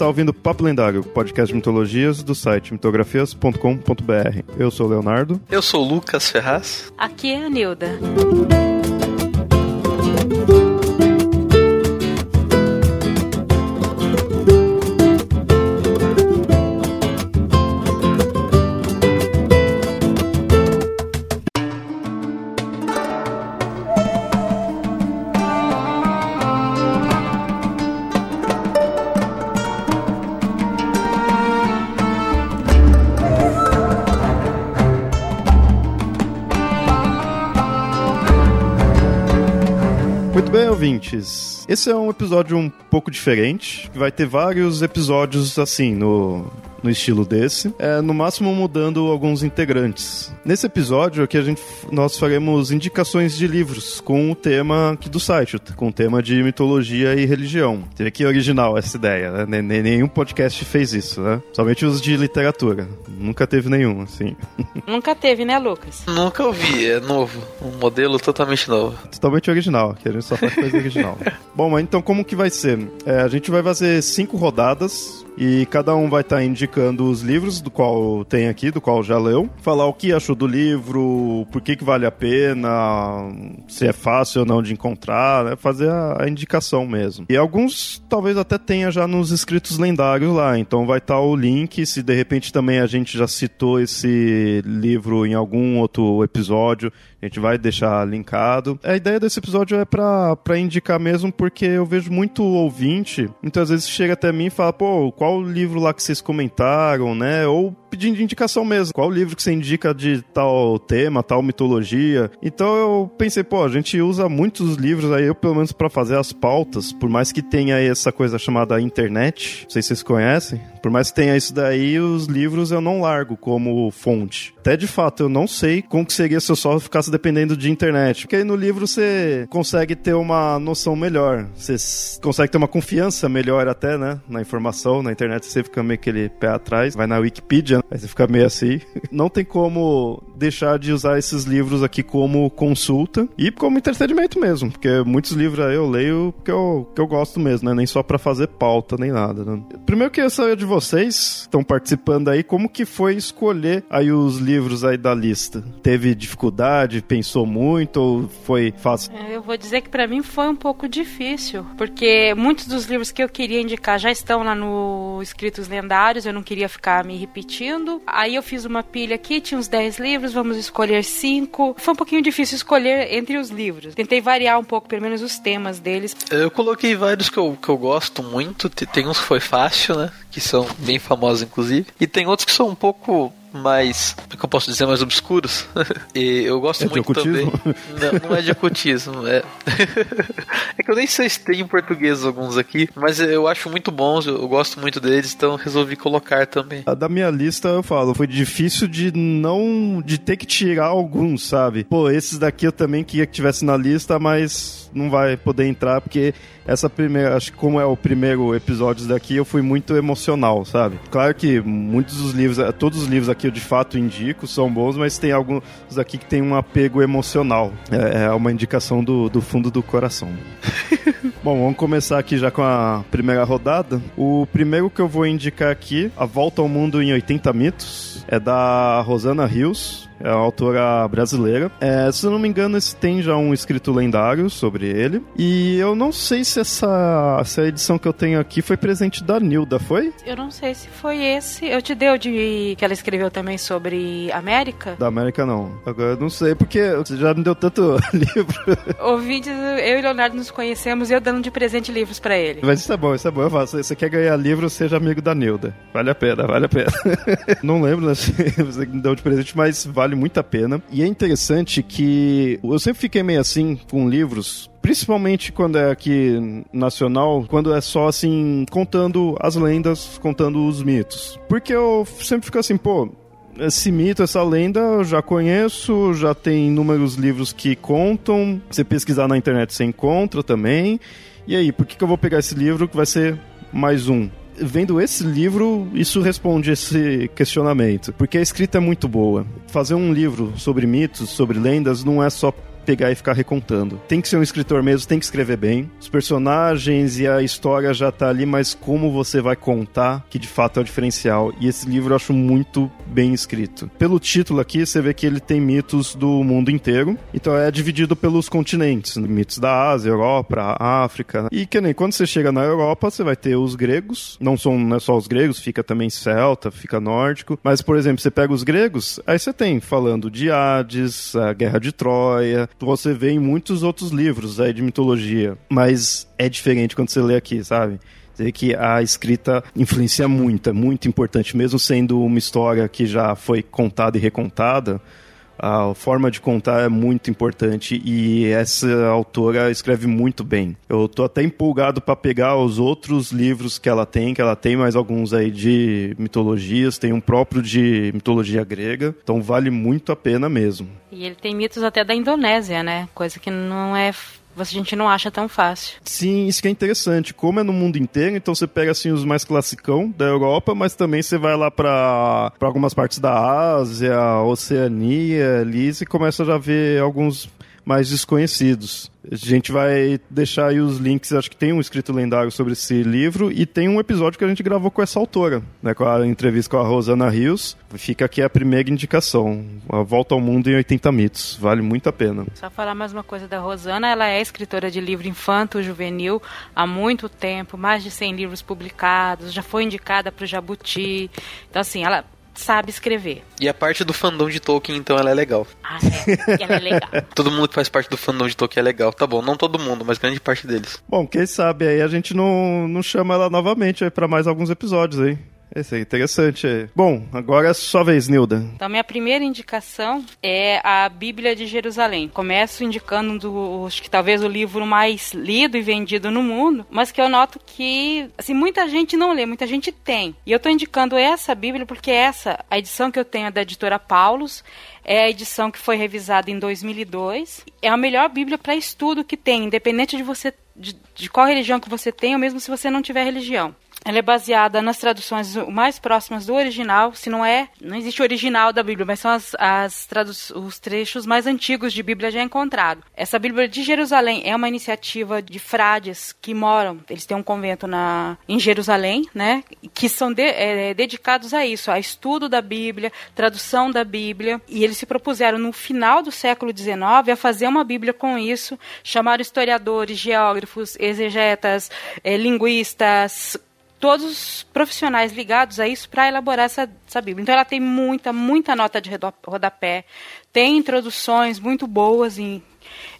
está ouvindo Papo Lendário, podcast de mitologias do site mitografias.com.br. Eu sou o Leonardo. Eu sou o Lucas Ferraz. Aqui é a Nilda. Esse é um episódio um pouco diferente. Vai ter vários episódios assim no no estilo desse, é, no máximo mudando alguns integrantes. Nesse episódio aqui a gente nós faremos indicações de livros com o tema aqui do site, com o tema de mitologia e religião. Teve que original essa ideia, né? Nenhum podcast fez isso, né? Somente os de literatura. Nunca teve nenhum, assim. Nunca teve, né, Lucas? Nunca ouvi, é novo. Um modelo totalmente novo. Totalmente original, que a gente só faz coisa original. Bom, mas então como que vai ser? É, a gente vai fazer cinco rodadas e cada um vai estar tá indicando os livros do qual tem aqui, do qual já leu, falar o que achou do livro, por que, que vale a pena, se é fácil ou não de encontrar, né? fazer a, a, indicação mesmo. E alguns talvez até tenha já nos escritos lendários lá, então vai estar tá o link, se de repente também a gente já citou esse livro em algum outro episódio, a gente vai deixar linkado. A ideia desse episódio é para indicar mesmo, porque eu vejo muito ouvinte, muitas vezes chega até mim e fala, pô, qual livro lá que vocês comentaram, né? Ou pedindo indicação mesmo. Qual livro que você indica de tal tema, tal mitologia? Então eu pensei, pô, a gente usa muitos livros aí, eu pelo menos para fazer as pautas, por mais que tenha essa coisa chamada internet, não sei se vocês conhecem, por mais que tenha isso daí, os livros eu não largo como fonte. Até de fato, eu não sei como que seria se eu só ficasse dependendo de internet. Porque aí no livro você consegue ter uma noção melhor. Você consegue ter uma confiança melhor até, né? Na informação. Na internet você fica meio aquele pé atrás. Vai na Wikipedia, aí você fica meio assim. Não tem como deixar de usar esses livros aqui como consulta e como entretenimento mesmo. Porque muitos livros aí eu leio que eu, que eu gosto mesmo, né? Nem só para fazer pauta, nem nada. Né? Primeiro que eu saber de vocês, estão participando aí, como que foi escolher aí os livros aí da lista? Teve dificuldade, pensou muito ou foi fácil? É, eu vou dizer que para mim foi um pouco difícil, porque muitos dos livros que eu queria indicar já estão lá no Escritos Lendários, eu não queria ficar me repetindo. Aí eu fiz uma pilha aqui, tinha uns 10 livros, vamos escolher 5. Foi um pouquinho difícil escolher entre os livros. Tentei variar um pouco, pelo menos os temas deles. Eu coloquei vários que eu, que eu gosto muito, tem uns que foi fácil, né? Que são bem famosos, inclusive. E tem outros que são um pouco mais, como é que eu posso dizer, mais obscuros. e eu gosto é muito também. Não, não é de ocultismo, é. é que eu nem sei se tem em português alguns aqui, mas eu acho muito bons, eu gosto muito deles, então resolvi colocar também. A da minha lista eu falo, foi difícil de não de ter que tirar alguns, sabe? Pô, esses daqui eu também queria que tivesse na lista, mas não vai poder entrar porque essa primeira, acho que como é o primeiro episódio daqui, eu fui muito emocional, sabe? Claro que muitos dos livros, todos os livros aqui eu de fato indico, são bons, mas tem alguns aqui que tem um apego emocional. É, é uma indicação do, do fundo do coração. Bom, vamos começar aqui já com a primeira rodada. O primeiro que eu vou indicar aqui, A Volta ao Mundo em 80 Mitos, é da Rosana Rios é uma autora brasileira. É, se eu não me engano, esse tem já um escrito lendário sobre ele. E eu não sei se essa, essa edição que eu tenho aqui foi presente da Nilda, foi? Eu não sei se foi esse. Eu te dei o de que ela escreveu também sobre América? Da América não. Agora eu não sei, porque você já me deu tanto livro. Ouvintes, eu e Leonardo nos conhecemos e eu dando de presente livros para ele. Mas isso é bom, isso é bom. Eu faço. Você quer ganhar livro, seja amigo da Nilda. Vale a pena, vale a pena. não lembro né, se você me deu de presente, mas vale muito a pena. E é interessante que eu sempre fiquei meio assim com livros principalmente quando é aqui nacional, quando é só assim, contando as lendas, contando os mitos. Porque eu sempre fico assim, pô, esse mito, essa lenda eu já conheço, já tem inúmeros livros que contam. Você pesquisar na internet você encontra também. E aí, por que, que eu vou pegar esse livro que vai ser mais um? vendo esse livro, isso responde esse questionamento. Porque a escrita é muito boa. Fazer um livro sobre mitos, sobre lendas, não é só pegar e ficar recontando. Tem que ser um escritor mesmo, tem que escrever bem. Os personagens e a história já tá ali, mas como você vai contar, que de fato é o diferencial. E esse livro eu acho muito bem escrito. Pelo título aqui, você vê que ele tem mitos do mundo inteiro. Então é dividido pelos continentes, mitos da Ásia, Europa, África. E que nem quando você chega na Europa, você vai ter os gregos. Não são não é só os gregos, fica também celta, fica nórdico. Mas, por exemplo, você pega os gregos, aí você tem falando de Hades, a Guerra de Troia. Você vê em muitos outros livros aí de mitologia. Mas é diferente quando você lê aqui, sabe? que a escrita influencia muito, é muito importante, mesmo sendo uma história que já foi contada e recontada, a forma de contar é muito importante e essa autora escreve muito bem. Eu tô até empolgado para pegar os outros livros que ela tem, que ela tem mais alguns aí de mitologias, tem um próprio de mitologia grega, então vale muito a pena mesmo. E ele tem mitos até da Indonésia, né? Coisa que não é a gente não acha tão fácil. Sim, isso que é interessante. Como é no mundo inteiro, então você pega assim os mais classicão da Europa, mas também você vai lá para algumas partes da Ásia, Oceania, ali, e começa a já ver alguns mais desconhecidos. A gente vai deixar aí os links, acho que tem um escrito lendário sobre esse livro e tem um episódio que a gente gravou com essa autora, né, com a entrevista com a Rosana Rios. Fica aqui a primeira indicação, a Volta ao Mundo em 80 Mitos, vale muito a pena. Só falar mais uma coisa da Rosana, ela é escritora de livro infanto-juvenil há muito tempo, mais de 100 livros publicados, já foi indicada para o Jabuti. Então assim, ela sabe escrever. E a parte do fandom de Tolkien, então, ela é legal. Ah, é. Ela é legal. todo mundo que faz parte do fandom de Tolkien é legal. Tá bom, não todo mundo, mas grande parte deles. Bom, quem sabe aí a gente não, não chama ela novamente aí pra mais alguns episódios aí. Esse é interessante. Bom, agora é sua vez, Nilda. Então, minha primeira indicação é a Bíblia de Jerusalém. Começo indicando do, acho que talvez o livro mais lido e vendido no mundo, mas que eu noto que assim, muita gente não lê, muita gente tem. E eu estou indicando essa Bíblia porque essa, a edição que eu tenho é da editora Paulus, é a edição que foi revisada em 2002. É a melhor Bíblia para estudo que tem, independente de você de, de qual religião que você tem, ou mesmo se você não tiver religião. Ela é baseada nas traduções mais próximas do original, se não é, não existe o original da Bíblia, mas são as, as os trechos mais antigos de Bíblia já encontrados. Essa Bíblia de Jerusalém é uma iniciativa de frades que moram, eles têm um convento na, em Jerusalém, né, que são de, é, dedicados a isso, a estudo da Bíblia, tradução da Bíblia, e eles se propuseram no final do século XIX a fazer uma Bíblia com isso, chamaram historiadores, geógrafos, exegetas, é, linguistas, todos os profissionais ligados a isso para elaborar essa, essa Bíblia. Então ela tem muita, muita nota de rodapé, tem introduções muito boas em,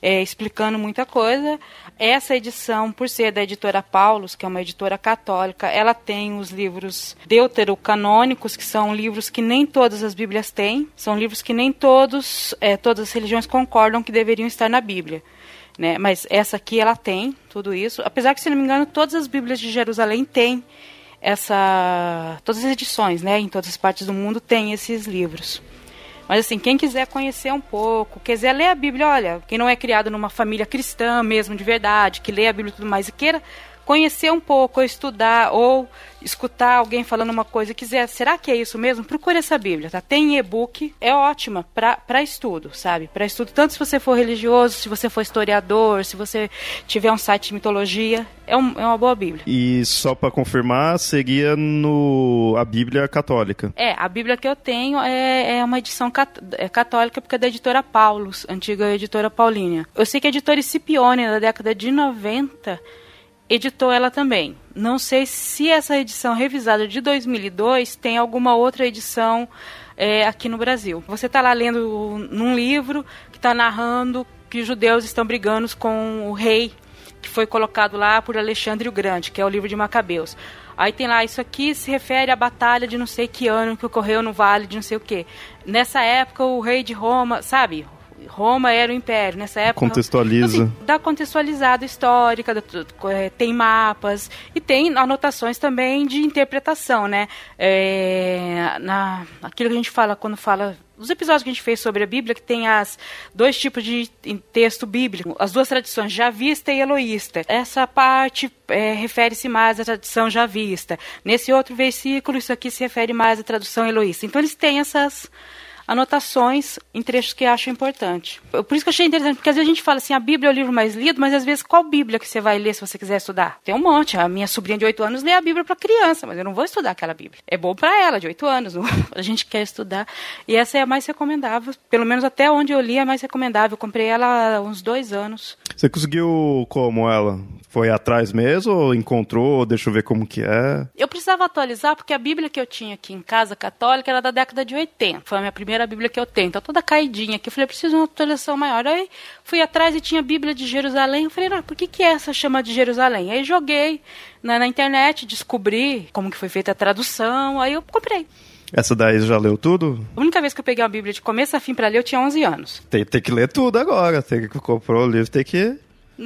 é, explicando muita coisa. Essa edição, por ser da editora Paulus, que é uma editora católica, ela tem os livros deuterocanônicos, que são livros que nem todas as Bíblias têm, são livros que nem todos, é, todas as religiões concordam que deveriam estar na Bíblia né? Mas essa aqui ela tem tudo isso. Apesar que, se não me engano, todas as Bíblias de Jerusalém têm essa, todas as edições, né? Em todas as partes do mundo tem esses livros. Mas assim, quem quiser conhecer um pouco, quiser ler a Bíblia, olha, quem não é criado numa família cristã mesmo de verdade, que lê a Bíblia e tudo mais e queira conhecer um pouco, ou estudar, ou escutar alguém falando uma coisa e quiser, será que é isso mesmo? Procure essa Bíblia, tá? Tem e-book, é ótima para estudo, sabe? Para estudo, tanto se você for religioso, se você for historiador, se você tiver um site de mitologia, é, um, é uma boa Bíblia. E só para confirmar, seguia no a Bíblia católica. É, a Bíblia que eu tenho é, é uma edição cat, é católica porque é da editora Paulus, antiga editora Paulínia. Eu sei que a editora Scipione, da década de 90, editou ela também. Não sei se essa edição revisada de 2002 tem alguma outra edição é, aqui no Brasil. Você está lá lendo num livro que está narrando que os judeus estão brigando com o rei que foi colocado lá por Alexandre o Grande, que é o livro de Macabeus. Aí tem lá, isso aqui se refere à batalha de não sei que ano que ocorreu no vale de não sei o que. Nessa época, o rei de Roma, sabe? Roma era o império nessa época. Contextualiza. Assim, dá contextualizada histórica, é, tem mapas e tem anotações também de interpretação, né? É, na, aquilo que a gente fala quando fala os episódios que a gente fez sobre a Bíblia, que tem as dois tipos de texto bíblico, as duas tradições, javista e eloísta. Essa parte é, refere-se mais à tradição javista. Nesse outro versículo, isso aqui se refere mais à tradução eloísta. Então, eles têm essas anotações em trechos que acho importante. Por isso que eu achei interessante, porque às vezes a gente fala assim, a Bíblia é o livro mais lido, mas às vezes qual Bíblia que você vai ler se você quiser estudar? Tem um monte. A minha sobrinha de 8 anos lê a Bíblia para criança, mas eu não vou estudar aquela Bíblia. É bom para ela, de 8 anos, a gente quer estudar. E essa é a mais recomendável, pelo menos até onde eu li é a mais recomendável. Eu comprei ela há uns dois anos. Você conseguiu como ela? Foi atrás mesmo ou encontrou? Deixa eu ver como que é. Eu precisava atualizar porque a Bíblia que eu tinha aqui em casa católica era da década de 80. Foi a minha primeira Bíblia que eu tenho. Então toda caidinha aqui. Eu falei, eu preciso de uma atualização maior. Aí fui atrás e tinha a Bíblia de Jerusalém. Eu falei, ah, por que, que é essa chama de Jerusalém? Aí joguei na, na internet, descobri como que foi feita a tradução. Aí eu comprei. Essa daí já leu tudo? A única vez que eu peguei uma Bíblia de começo a fim para ler, eu tinha 11 anos. Tem, tem que ler tudo agora. Tem que comprou o livro, tem que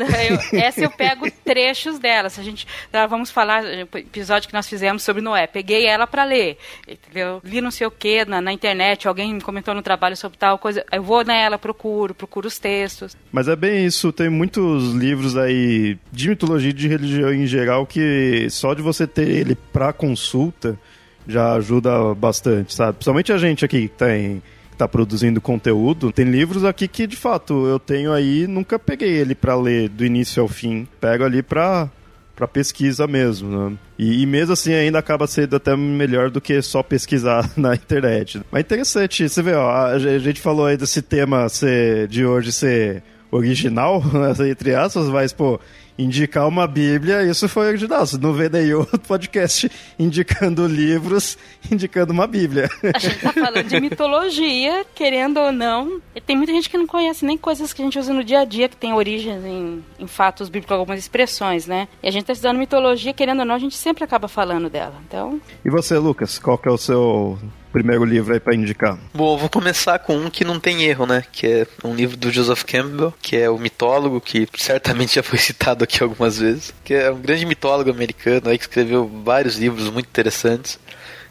eu, essa eu pego trechos dela. Se a gente, tá, vamos falar, episódio que nós fizemos sobre Noé. Peguei ela para ler, entendeu? Li não sei o que na, na, internet, alguém comentou no trabalho sobre tal coisa. Eu vou nela, procuro, procuro os textos. Mas é bem isso. Tem muitos livros aí de mitologia e de religião em geral que só de você ter ele para consulta já ajuda bastante, sabe? Principalmente a gente aqui que tem está produzindo conteúdo. Tem livros aqui que, de fato, eu tenho aí, nunca peguei ele para ler do início ao fim. Pego ali para para pesquisa mesmo, né? E, e, mesmo assim ainda acaba sendo até melhor do que só pesquisar na internet. Mas interessante, você vê, ó, a gente falou aí desse tema ser, de hoje ser original, né, entre aspas, mas, pô, indicar uma Bíblia, isso foi original. Você não vê nenhum podcast indicando livros, indicando uma Bíblia. A gente tá falando de mitologia, querendo ou não. E tem muita gente que não conhece nem coisas que a gente usa no dia a dia, que tem origem em, em fatos bíblicos, algumas expressões, né? E a gente tá estudando mitologia, querendo ou não, a gente sempre acaba falando dela. Então. E você, Lucas, qual que é o seu primeiro livro aí para indicar? Bom, vou começar com um que não tem erro, né? Que é um livro do Joseph Campbell, que é o mitólogo, que certamente já foi citado aqui algumas vezes, que é um grande mitólogo americano aí que escreveu vários livros muito interessantes.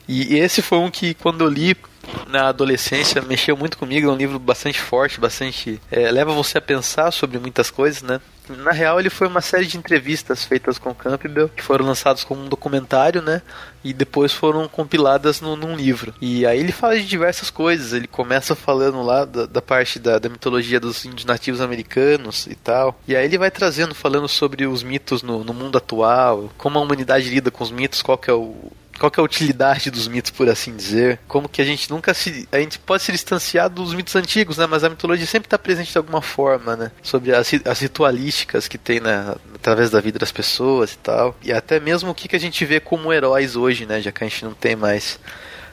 E esse foi um que quando eu li na adolescência mexeu muito comigo, é um livro bastante forte, bastante é, leva você a pensar sobre muitas coisas, né? Na real, ele foi uma série de entrevistas feitas com Campbell, que foram lançadas como um documentário, né? E depois foram compiladas no, num livro. E aí ele fala de diversas coisas. Ele começa falando lá da, da parte da, da, mitologia dos índios nativos americanos e tal. E aí ele vai trazendo, falando sobre os mitos no, no mundo atual, como a humanidade lida com os mitos, qual que é o, qual que é a utilidade dos mitos, por assim dizer. Como que a gente nunca se. A gente pode se distanciar dos mitos antigos, né? Mas a mitologia sempre está presente de alguma forma, né? Sobre as, as ritualísticas que tem né? através da vida das pessoas e tal. E até mesmo o que, que a gente vê como heróis hoje, né? Já que a gente não tem mais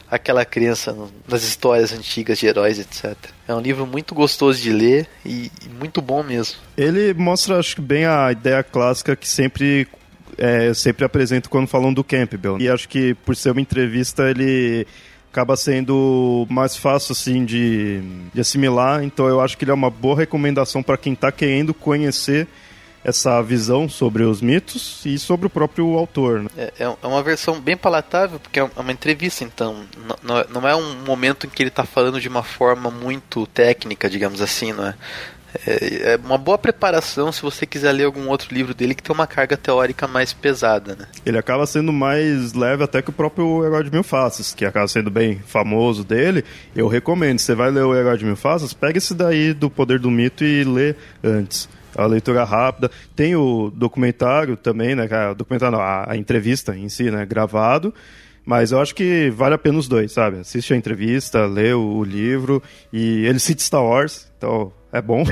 aquela crença nas histórias antigas de heróis, etc. É um livro muito gostoso de ler e, e muito bom mesmo. Ele mostra, acho que, bem a ideia clássica que sempre é, eu sempre apresento quando falam do Campbell. E acho que por ser uma entrevista, ele acaba sendo mais fácil assim de, de assimilar. Então eu acho que ele é uma boa recomendação para quem está querendo conhecer essa visão sobre os mitos e sobre o próprio autor. Né? É, é, é uma versão bem palatável, porque é uma entrevista, então. Não, não é um momento em que ele está falando de uma forma muito técnica, digamos assim, não é? É, é, uma boa preparação se você quiser ler algum outro livro dele que tem uma carga teórica mais pesada, né? Ele acaba sendo mais leve até que o próprio Herói de Mil Faces, que acaba sendo bem famoso dele. Eu recomendo, você vai ler o Herói de Mil Faces, pega esse daí do Poder do Mito e lê antes. A leitura rápida. Tem o documentário também, né? É documentário, não, a, a entrevista em si, né? Gravado. Mas eu acho que vale a pena os dois, sabe? Assiste a entrevista, lê o, o livro e ele cita Star Wars, então é bom.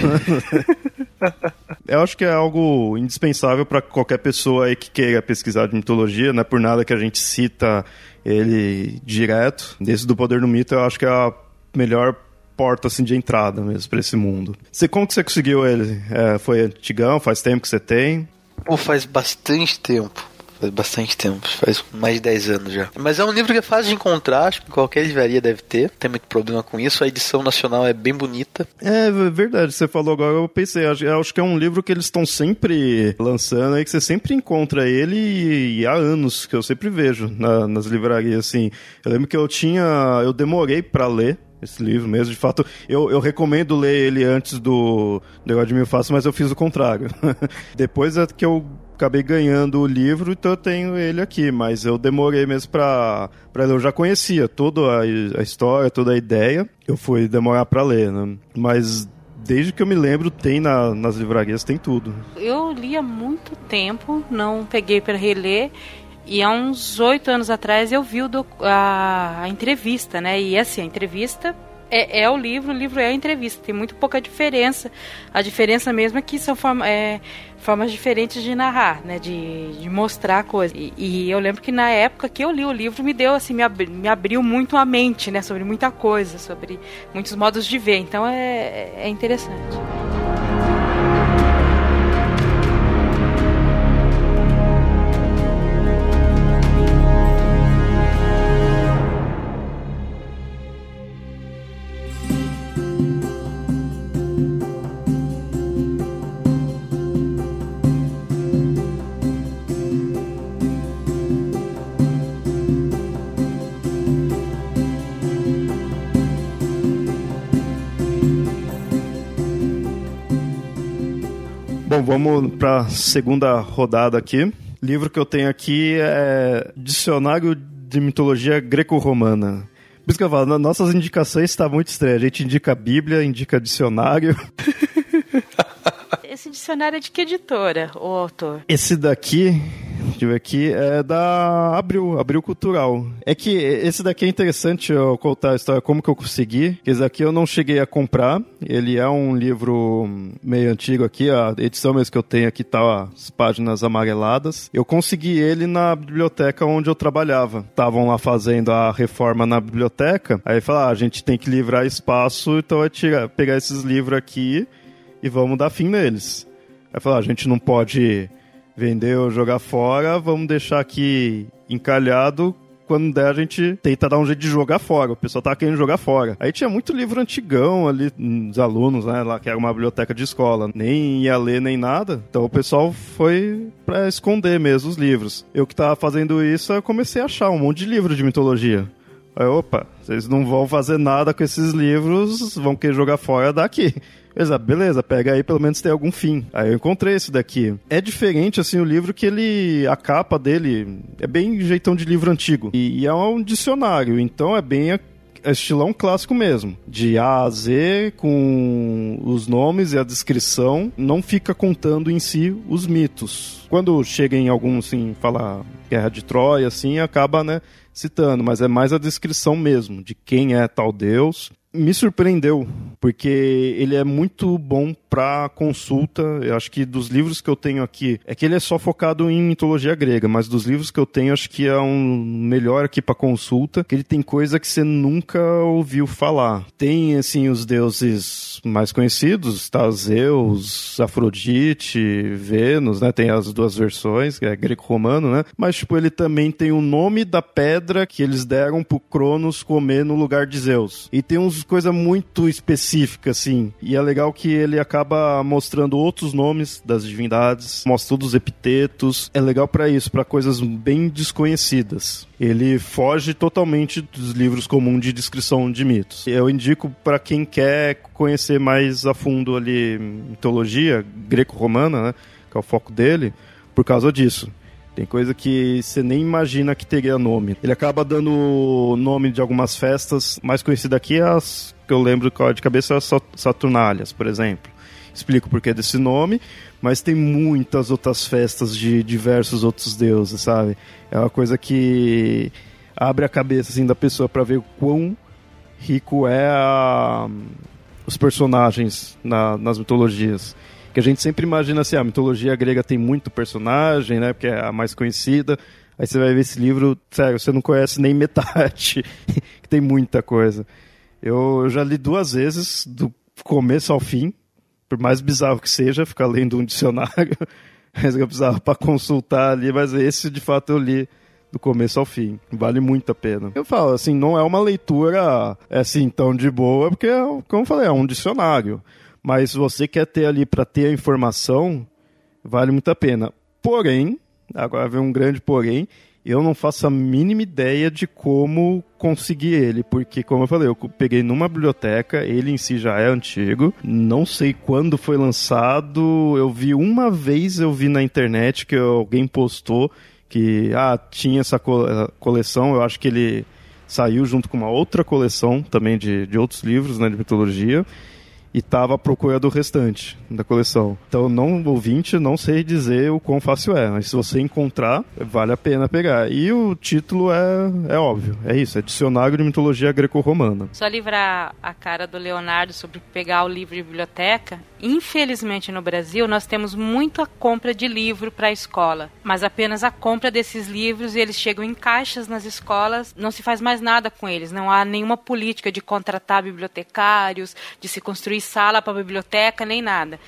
Eu acho que é algo indispensável para qualquer pessoa aí que queira pesquisar de mitologia, não é por nada que a gente cita ele direto. Desde do Poder do Mito, eu acho que é a melhor porta assim de entrada mesmo para esse mundo. Você como que você conseguiu ele? É, foi antigão? Faz tempo que você tem? Pô, faz bastante tempo. Faz bastante tempo, faz mais de 10 anos já. Mas é um livro que é fácil de encontrar, acho que qualquer livraria deve ter, tem muito problema com isso. A edição nacional é bem bonita. É verdade, você falou agora, eu pensei, acho, que é um livro que eles estão sempre lançando aí, que você sempre encontra ele e, há anos que eu sempre vejo na, nas livrarias, assim. Eu lembro que eu tinha, eu demorei para ler, esse livro mesmo. De fato, eu, eu recomendo ler ele antes do Negócio de Mil Faces, mas eu fiz o contrário. Depois é que eu acabei ganhando o livro, então eu tenho ele aqui, mas eu demorei mesmo pra, pra ler. Eu já conhecia toda a, história, toda a ideia, eu fui demorar pra ler, né? Mas desde que eu me lembro, tem na, nas livrarias, tem tudo. Eu li há muito tempo, não peguei para reler. E há uns oito anos atrás eu vi a, a, entrevista, né? E assim, a entrevista é, é, o livro, o livro é a entrevista. Tem muito pouca diferença. A diferença mesmo é que são é, formas diferentes de narrar, né? De, de mostrar coisas. E, e, eu lembro que na época que eu li o livro me deu assim, me, me abriu muito a mente, né? Sobre muita coisa, sobre muitos modos de ver. Então é, é interessante. Bom, vamos para a segunda rodada aqui. Livro que eu tenho aqui é Dicionário de Mitologia Greco-Romana. Por isso que eu falo, nossas indicações estão tá muito estranhas. A gente indica a Bíblia, indica dicionário. Esse dicionário é de que editora, o autor? Esse daqui Deixa eu ver aqui. É da Abril, Abril Cultural. É que esse daqui é interessante eu contar a história, como que eu consegui. Esse daqui eu não cheguei a comprar. Ele é um livro meio antigo aqui. A edição mesmo que eu tenho aqui tá as páginas amareladas. Eu consegui ele na biblioteca onde eu trabalhava. Estavam lá fazendo a reforma na biblioteca. Aí falaram, ah, a gente tem que livrar espaço, então é tirar, pegar esses livros aqui e vamos dar fim neles. Aí falaram, ah, a gente não pode vender ou jogar fora, vamos deixar aqui encalhado quando der a gente tenta dar um jeito de jogar fora. O pessoal tava querendo jogar fora. Aí tinha muito livro antigão ali, os alunos, né, lá que era uma biblioteca de escola, nem ia ler nem nada. Então o pessoal foi para esconder mesmo os livros. Eu que tava fazendo isso, eu comecei a achar um monte de livro de mitologia. Aí, opa, vocês não vão fazer nada com esses livros, vão querer jogar fora daqui. Exato, beleza, pega aí, pelo menos tem algum fim. Aí eu encontrei esse daqui. É diferente, assim, o livro que ele. A capa dele é bem jeitão de livro antigo. E, e é um dicionário, então é bem a é estilão clássico mesmo. De A a Z, com os nomes e a descrição, não fica contando em si os mitos. Quando chega em algum, assim, fala Guerra de Troia, assim, acaba, né, citando, mas é mais a descrição mesmo de quem é tal deus. Me surpreendeu, porque ele é muito bom para consulta. Eu acho que dos livros que eu tenho aqui, é que ele é só focado em mitologia grega, mas dos livros que eu tenho, acho que é um melhor aqui para consulta, que ele tem coisa que você nunca ouviu falar. Tem assim os deuses mais conhecidos, tá Zeus, Afrodite, Vênus, né? Tem as duas versões, que é greco-romano, né? Mas tipo ele também tem o nome da pedra que eles deram pro Cronos comer no lugar de Zeus. E tem uns coisa muito específica assim. E é legal que ele acaba acaba mostrando outros nomes das divindades, mostra todos os epitetos. É legal para isso, para coisas bem desconhecidas. Ele foge totalmente dos livros comuns de descrição de mitos. Eu indico para quem quer conhecer mais a fundo ali mitologia greco-romana, né, que é o foco dele, por causa disso. Tem coisa que você nem imagina que teria nome. Ele acaba dando nome de algumas festas. Mais conhecida aqui é as que eu lembro de cabeça as Saturnálias, por exemplo explico o porquê desse nome, mas tem muitas outras festas de diversos outros deuses, sabe? É uma coisa que abre a cabeça assim da pessoa para ver o quão rico é a, os personagens na, nas mitologias. Que a gente sempre imagina assim, a mitologia grega tem muito personagem, né? Porque é a mais conhecida. Aí você vai ver esse livro, sério, você não conhece nem metade, que tem muita coisa. Eu já li duas vezes, do começo ao fim, por mais bizarro que seja, ficar lendo um dicionário, mas eu precisava para consultar ali, mas esse de fato eu li do começo ao fim. Vale muito a pena. Eu falo, assim, não é uma leitura assim tão de boa, porque, como eu falei, é um dicionário. Mas você quer ter ali para ter a informação, vale muito a pena. Porém, agora vem um grande porém, eu não faço a mínima ideia de como conseguir ele, porque, como eu falei, eu peguei numa biblioteca, ele em si já é antigo, não sei quando foi lançado, eu vi uma vez, eu vi na internet que alguém postou que, ah, tinha essa coleção, eu acho que ele saiu junto com uma outra coleção também de, de outros livros, né, de mitologia, e estava à procura do restante da coleção. Então, não ouvinte, não sei dizer o quão fácil é, mas se você encontrar, vale a pena pegar. E o título é, é óbvio, é isso, é Dicionário de Mitologia Greco-Romana. Só livrar a cara do Leonardo sobre pegar o livro de biblioteca, infelizmente no Brasil nós temos muita compra de livro para a escola, mas apenas a compra desses livros e eles chegam em caixas nas escolas, não se faz mais nada com eles, não há nenhuma política de contratar bibliotecários, de se construir sala para biblioteca, nem nada.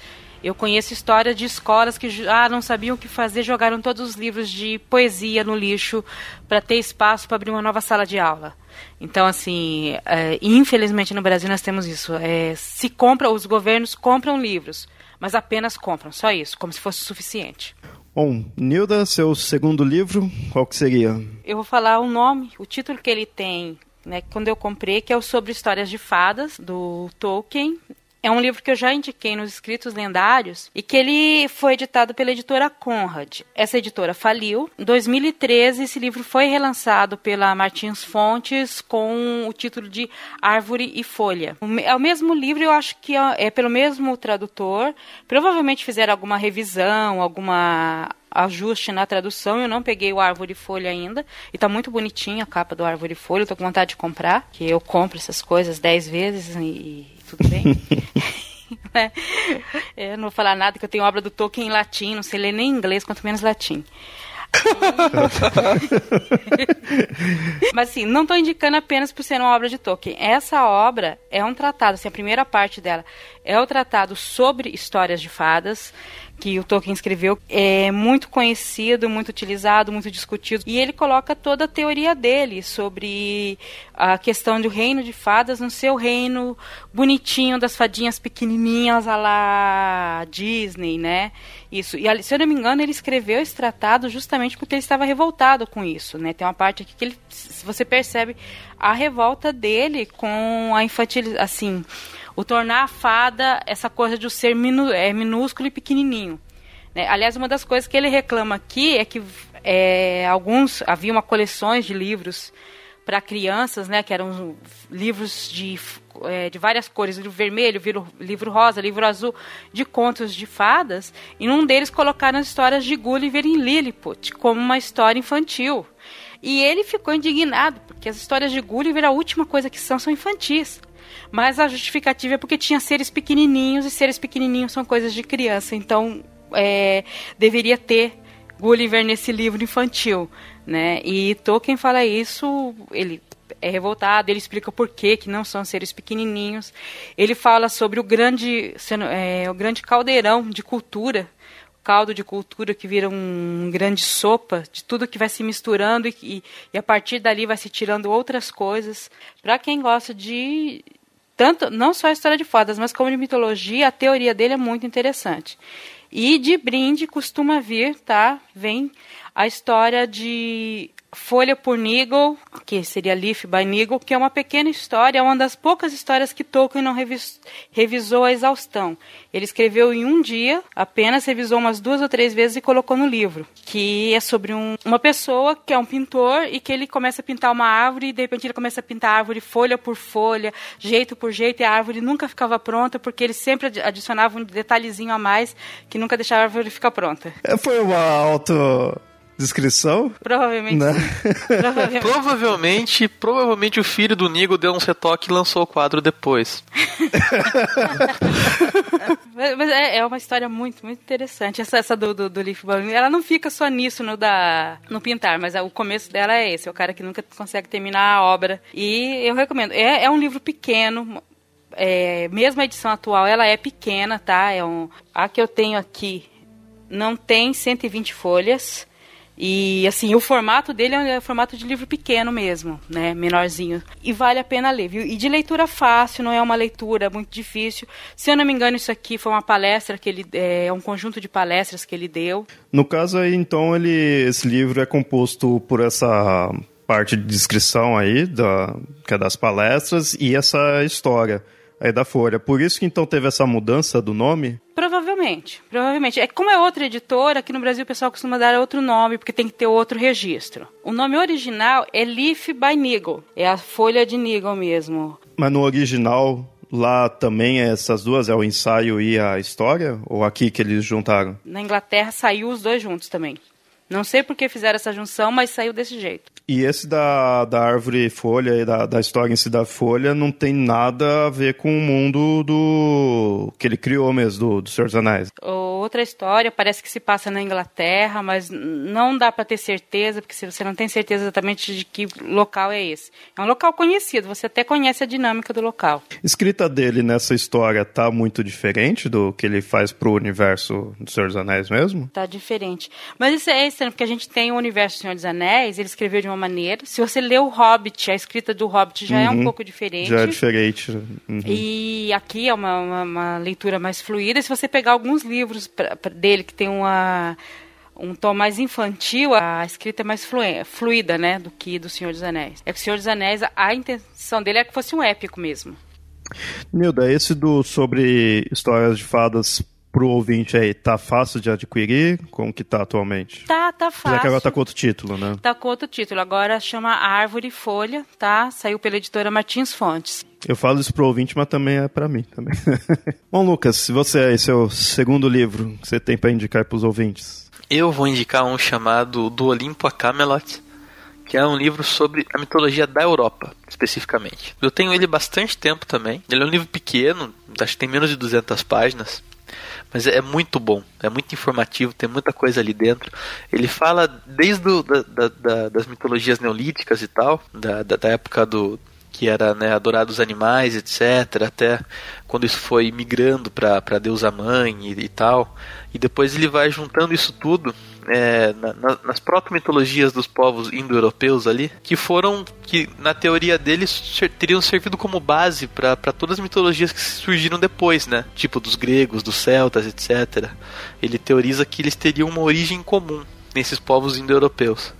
Eu conheço histórias de escolas que ah, não sabiam o que fazer, jogaram todos os livros de poesia no lixo para ter espaço para abrir uma nova sala de aula. Então, assim, é, infelizmente no Brasil nós temos isso. É, se compra, os governos compram livros, mas apenas compram, só isso, como se fosse suficiente. Bom, Nilda, seu segundo livro, qual que seria? Eu vou falar o nome, o título que ele tem, né, quando eu comprei, que é o Sobre Histórias de Fadas, do Tolkien. É um livro que eu já indiquei nos Escritos Lendários e que ele foi editado pela editora Conrad. Essa editora faliu. Em 2013, esse livro foi relançado pela Martins Fontes com o título de Árvore e Folha. É o mesmo livro, eu acho que é, é pelo mesmo tradutor. Provavelmente fizeram alguma revisão, alguma ajuste na tradução. Eu não peguei o Árvore e Folha ainda. E tá muito bonitinha a capa do Árvore e Folha. Eu tô com vontade de comprar, que eu compro essas coisas dez vezes e tudo bem. né? Eu não vou falar nada que eu tenho obra do Tolkien em latim, não sei ler nem inglês, quanto menos latim. Mas assim, não estou indicando apenas por ser uma obra de Tolkien. Essa obra é um tratado, assim, a primeira parte dela é o tratado sobre histórias de fadas, que o Tolkien escreveu é muito conhecido, muito utilizado, muito discutido. E ele coloca toda a teoria dele sobre a questão do reino de fadas no seu reino bonitinho das fadinhas pequenininhas lá Disney, né? Isso. E se eu não me engano, ele escreveu esse tratado justamente porque ele estava revoltado com isso, né? Tem uma parte aqui que ele, você percebe a revolta dele com a infantil, assim, o tornar a fada essa coisa de um ser minu, é, minúsculo e pequenininho. Né? Aliás, uma das coisas que ele reclama aqui é que é, alguns havia uma coleções de livros para crianças, né, que eram livros de, é, de várias cores, livro vermelho, livro, livro rosa, livro azul, de contos de fadas, e num deles colocaram as histórias de Gulliver em Lilliput como uma história infantil. E ele ficou indignado, porque as histórias de Gulliver, a última coisa que são, são infantis. Mas a justificativa é porque tinha seres pequenininhos e seres pequenininhos são coisas de criança. Então, é, deveria ter Gulliver nesse livro infantil, né? E Tolkien fala isso, ele é revoltado, ele explica por que que não são seres pequenininhos. Ele fala sobre o grande, é, o grande caldeirão de cultura caldo de cultura que vira um grande sopa de tudo que vai se misturando e, e a partir dali vai se tirando outras coisas. Para quem gosta de tanto não só a história de fadas, mas como de mitologia, a teoria dele é muito interessante. E de brinde costuma vir, tá? Vem a história de Folha por Nigel, que seria Leaf by Nigel, que é uma pequena história, é uma das poucas histórias que Tolkien não revis, revisou a exaustão. Ele escreveu em um dia, apenas revisou umas duas ou três vezes e colocou no livro, que é sobre um, uma pessoa que é um pintor e que ele começa a pintar uma árvore e de repente ele começa a pintar a árvore folha por folha, jeito por jeito, e a árvore nunca ficava pronta porque ele sempre adicionava um detalhezinho a mais que nunca deixava a árvore ficar pronta. É, foi uma auto descrição? Provavelmente. Né? Provavelmente. provavelmente. provavelmente, o filho do Nigo deu um retoque e lançou o quadro depois. mas, é, é, uma história muito, muito interessante. Essa, essa do, do, do Leaf ela não fica só nisso, no, da, no pintar, mas é, o começo dela é esse. É o cara que nunca consegue terminar a obra. E eu recomendo. É, é um livro pequeno, é, mesmo a edição atual, ela é pequena, tá? É um, a que eu tenho aqui não tem 120 folhas. E assim, o formato dele é o formato de livro pequeno mesmo, né? Menorzinho. E vale a pena ler, viu? E de leitura fácil, não é uma leitura muito difícil. Se eu não me engano, isso aqui foi uma palestra que ele. É um conjunto de palestras que ele deu. No caso aí, então, ele, esse livro é composto por essa parte de descrição aí, da, que é das palestras, e essa história aí da Folha. Por isso que então teve essa mudança do nome? Provavelmente, provavelmente. É como é outra editora, aqui no Brasil o pessoal costuma dar outro nome, porque tem que ter outro registro. O nome original é Leaf by Nigel, é a folha de Nigel mesmo. Mas no original lá também é essas duas, é o ensaio e a história? Ou aqui que eles juntaram? Na Inglaterra saiu os dois juntos também. Não sei por que fizeram essa junção, mas saiu desse jeito. E esse da, da árvore folha e da, da história em si da folha não tem nada a ver com o mundo do que ele criou mesmo, do, do Senhor dos Anéis. Outra história, parece que se passa na Inglaterra, mas não dá para ter certeza, porque você não tem certeza exatamente de que local é esse. É um local conhecido, você até conhece a dinâmica do local. Escrita dele nessa história tá muito diferente do que ele faz pro universo do Senhor dos Anéis mesmo? Tá diferente. Mas isso é estranho, porque a gente tem o universo do Senhor dos Anéis, ele escreveu de uma maneira. Se você lê o Hobbit, a escrita do Hobbit já uhum, é um uhum. pouco diferente. Já é diferente. Uhum. E aqui é uma, uma, uma, leitura mais fluida. Se você pegar alguns livros pra, pra dele que tem uma um tom mais infantil, a escrita é mais fluida, né, do que do Senhor dos Anéis. É que o Senhor dos Anéis, a intenção dele é que fosse um épico mesmo. Nilda, esse do sobre histórias de fadas pro ouvinte aí, tá fácil de adquirir? Como que tá atualmente? Tá, tá fácil. Já que agora tá com outro título, né? Tá com outro título. Agora chama Árvore e Folha, tá? Saiu pela editora Martins Fontes. Eu falo isso pro ouvinte, mas também é para mim também. Bom, Lucas, se você esse é o segundo livro que você tem para indicar pros ouvintes. Eu vou indicar um chamado Do Olimpo a Camelot, que é um livro sobre a mitologia da Europa, especificamente. Eu tenho ele bastante tempo também. Ele é um livro pequeno, acho que tem menos de 200 páginas. Mas é muito bom, é muito informativo, tem muita coisa ali dentro. Ele fala desde do, da, da, das mitologias neolíticas e tal, da, da, época do que era né, adorar animais, etc., até quando isso foi migrando para deusa mãe e, e, tal. E depois ele vai juntando isso tudo é, na, na, nas proto-mitologias dos povos indo-europeus ali, que foram, que na teoria deles teriam servido como base para todas as mitologias que surgiram depois, né? Tipo dos gregos, dos celtas, etc. Ele teoriza que eles teriam uma origem comum nesses povos indo-europeus.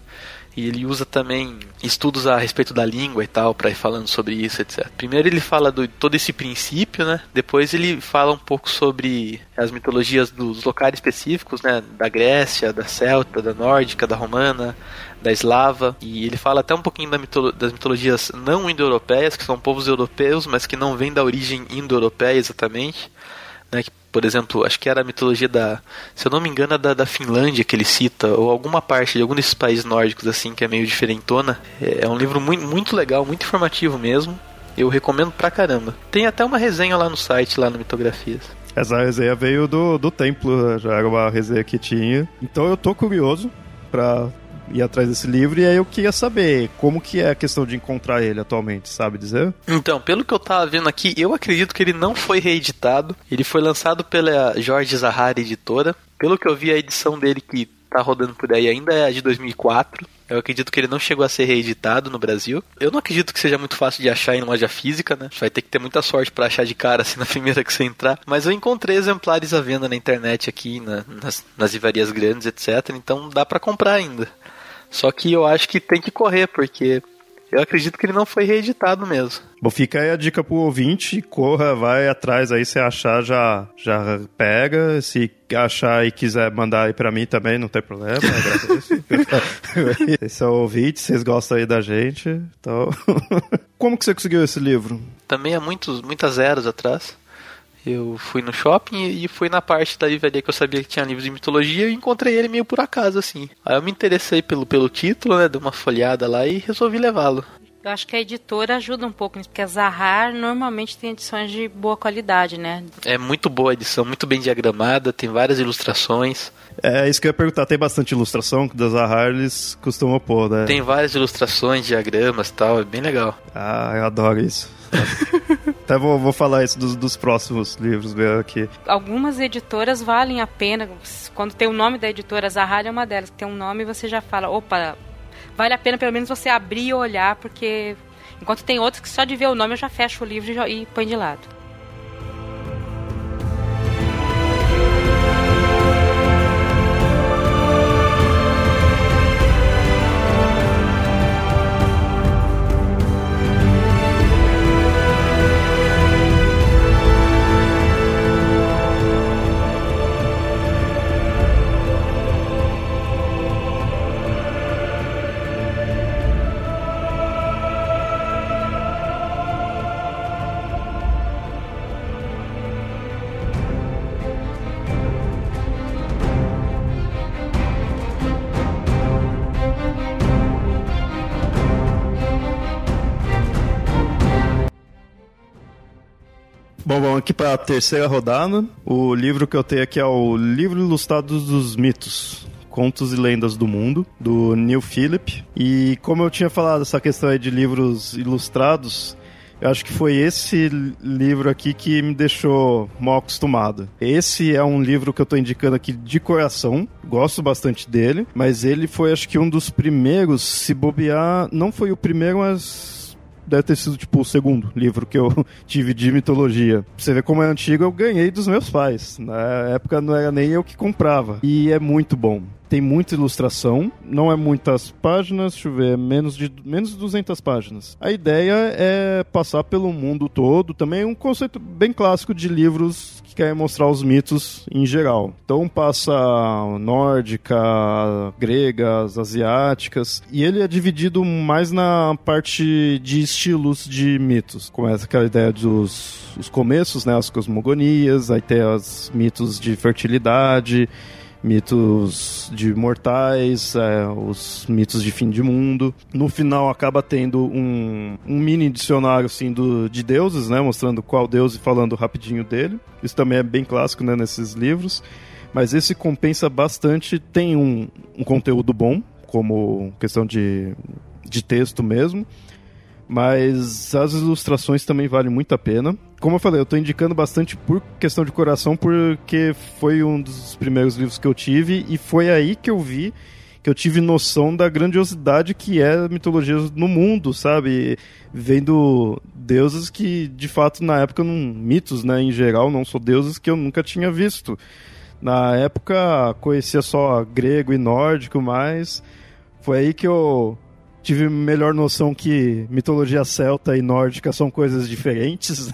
E ele usa também estudos a respeito da língua e tal, para ir falando sobre isso, etc. Primeiro ele fala de todo esse princípio, né? Depois ele fala um pouco sobre as mitologias dos locais específicos, né? Da Grécia, da Celta, da Nórdica, da Romana, da Eslava. E ele fala até um pouquinho da mitolo das mitologias não indo-europeias, que são povos europeus, mas que não vêm da origem indo-europeia exatamente. Né, que por exemplo, acho que era a mitologia da, se eu não me engano, da, da Finlândia que ele cita, ou alguma parte de algum desses países nórdicos assim que é meio diferentona. É, é um livro muito, muito legal, muito informativo mesmo. Eu recomendo pra caramba. Tem até uma resenha lá no site, lá no Mitografias. Essa resenha veio do, do templo, já era uma resenha que tinha. Então eu tô curioso pra ir atrás desse livro e aí eu queria saber como que é a questão de encontrar ele atualmente, sabe dizer? Então, pelo que eu tava vendo aqui, eu acredito que ele não foi reeditado. Ele foi lançado pela Jorge Zahara Editora. Pelo que eu vi, a edição dele que tá rodando por aí ainda é a de 2004. Eu acredito que ele não chegou a ser reeditado no Brasil. Eu não acredito que seja muito fácil de achar em loja física, né? Vai ter que ter muita sorte para achar de cara assim na primeira que você entrar. Mas eu encontrei exemplares à venda na internet aqui, na, nas, nas livrarias grandes, etc. Então dá para comprar ainda. Só que eu acho que tem que correr, porque eu acredito que ele não foi reeditado mesmo. Bom, fica aí a dica pro ouvinte, corra, vai atrás aí, se achar já, já pega, se achar e quiser mandar aí pra mim também, não tem problema, agradeço. Esse são ouvintes, vocês gostam aí da gente, então... Como que você conseguiu esse livro? Também há muitos, muitas eras atrás. Eu fui no shopping e fui na parte da livraria que eu sabia que tinha livros de mitologia e encontrei ele meio por acaso, assim. Aí eu me interessei pelo, pelo título, né? Dei uma folhada lá e resolvi levá-lo. Eu acho que a editora ajuda um pouco, porque a Zahar normalmente tem edições de boa qualidade, né? É muito boa a edição, muito bem diagramada, tem várias ilustrações. É isso que eu ia perguntar, tem bastante ilustração que da Zahar eles costumam pôr, né? Tem várias ilustrações, diagramas e tal, é bem legal. Ah, eu adoro isso. até vou, vou falar isso dos, dos próximos livros ver aqui. Algumas editoras valem a pena. Quando tem o nome da editora, Zahara é uma delas, que tem um nome você já fala, opa, vale a pena pelo menos você abrir e olhar, porque enquanto tem outros que só de ver o nome eu já fecho o livro e, e põe de lado. Vamos aqui para a terceira rodada. O livro que eu tenho aqui é o Livro Ilustrado dos Mitos. Contos e Lendas do Mundo, do Neil Phillip. E como eu tinha falado, essa questão aí de livros ilustrados, eu acho que foi esse livro aqui que me deixou mal acostumado. Esse é um livro que eu estou indicando aqui de coração, gosto bastante dele, mas ele foi acho que um dos primeiros, se bobear, não foi o primeiro, mas deve ter sido tipo o segundo livro que eu tive de mitologia. Você vê como é antigo, eu ganhei dos meus pais. Na época não era nem eu que comprava. E é muito bom tem muita ilustração, não é muitas páginas, deixa eu ver, menos de, menos de 200 páginas. A ideia é passar pelo mundo todo, também é um conceito bem clássico de livros que querem mostrar os mitos em geral. Então passa nórdica, gregas, asiáticas, e ele é dividido mais na parte de estilos de mitos. Começa aquela ideia dos os começos, né, as cosmogonias, aí tem os mitos de fertilidade, mitos de mortais, é, os mitos de fim de mundo. No final acaba tendo um, um mini dicionário assim do, de deuses, né, mostrando qual deus e falando rapidinho dele. Isso também é bem clássico né, nesses livros. Mas esse compensa bastante, tem um, um conteúdo bom, como questão de, de texto mesmo mas as ilustrações também valem muito a pena. Como eu falei, eu estou indicando bastante por questão de coração, porque foi um dos primeiros livros que eu tive e foi aí que eu vi que eu tive noção da grandiosidade que é a mitologia no mundo, sabe? Vendo deuses que, de fato, na época, não, mitos, né, em geral, não são deuses que eu nunca tinha visto. Na época, conhecia só grego e nórdico, mas foi aí que eu tive melhor noção que mitologia celta e nórdica são coisas diferentes.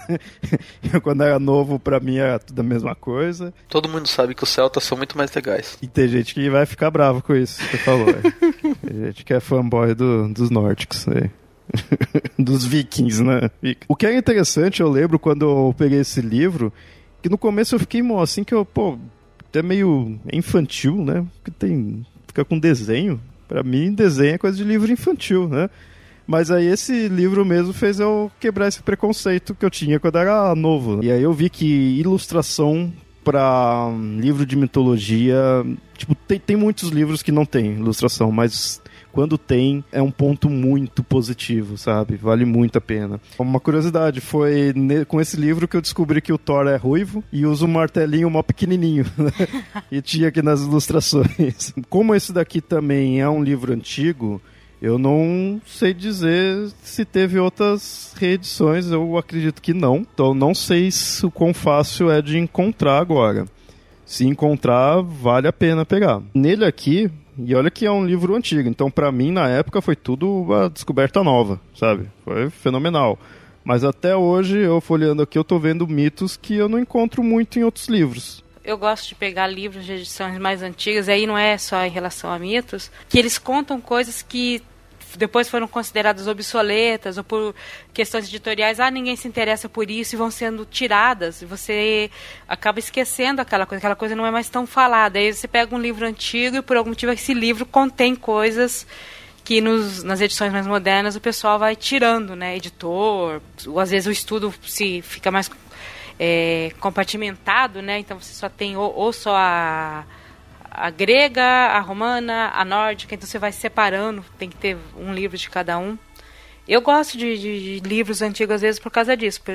Quando era novo, para mim era tudo a mesma coisa. Todo mundo sabe que os celtas são muito mais legais. E tem gente que vai ficar bravo com isso que você falou. tem gente que é fanboy do, dos nórdicos. dos vikings, né? O que é interessante, eu lembro quando eu peguei esse livro, que no começo eu fiquei assim que eu, pô, até meio infantil, né? Porque tem. Fica com desenho. Para mim, desenho é coisa de livro infantil, né? Mas aí esse livro mesmo fez eu quebrar esse preconceito que eu tinha quando era novo. E aí eu vi que ilustração para livro de mitologia, tipo, tem, tem muitos livros que não tem ilustração, mas quando tem, é um ponto muito positivo, sabe? Vale muito a pena. Uma curiosidade, foi com esse livro que eu descobri que o Thor é ruivo e usa um martelinho mó pequenininho. Né? e tinha aqui nas ilustrações. Como esse daqui também é um livro antigo, eu não sei dizer se teve outras reedições, eu acredito que não. Então não sei se o quão fácil é de encontrar agora. Se encontrar, vale a pena pegar. Nele aqui, e olha que é um livro antigo, então para mim na época foi tudo uma descoberta nova, sabe? Foi fenomenal. Mas até hoje, eu folheando aqui, eu tô vendo mitos que eu não encontro muito em outros livros. Eu gosto de pegar livros de edições mais antigas, aí não é só em relação a mitos, que eles contam coisas que depois foram consideradas obsoletas ou por questões editoriais, ah, ninguém se interessa por isso e vão sendo tiradas. E você acaba esquecendo aquela coisa, aquela coisa não é mais tão falada. Aí você pega um livro antigo e por algum motivo esse livro contém coisas que nos, nas edições mais modernas o pessoal vai tirando, né? Editor, ou às vezes o estudo se fica mais é, compartimentado, né? Então você só tem ou, ou só a a grega, a romana, a nórdica, então você vai separando, tem que ter um livro de cada um. Eu gosto de, de, de livros antigos às vezes por causa disso, por,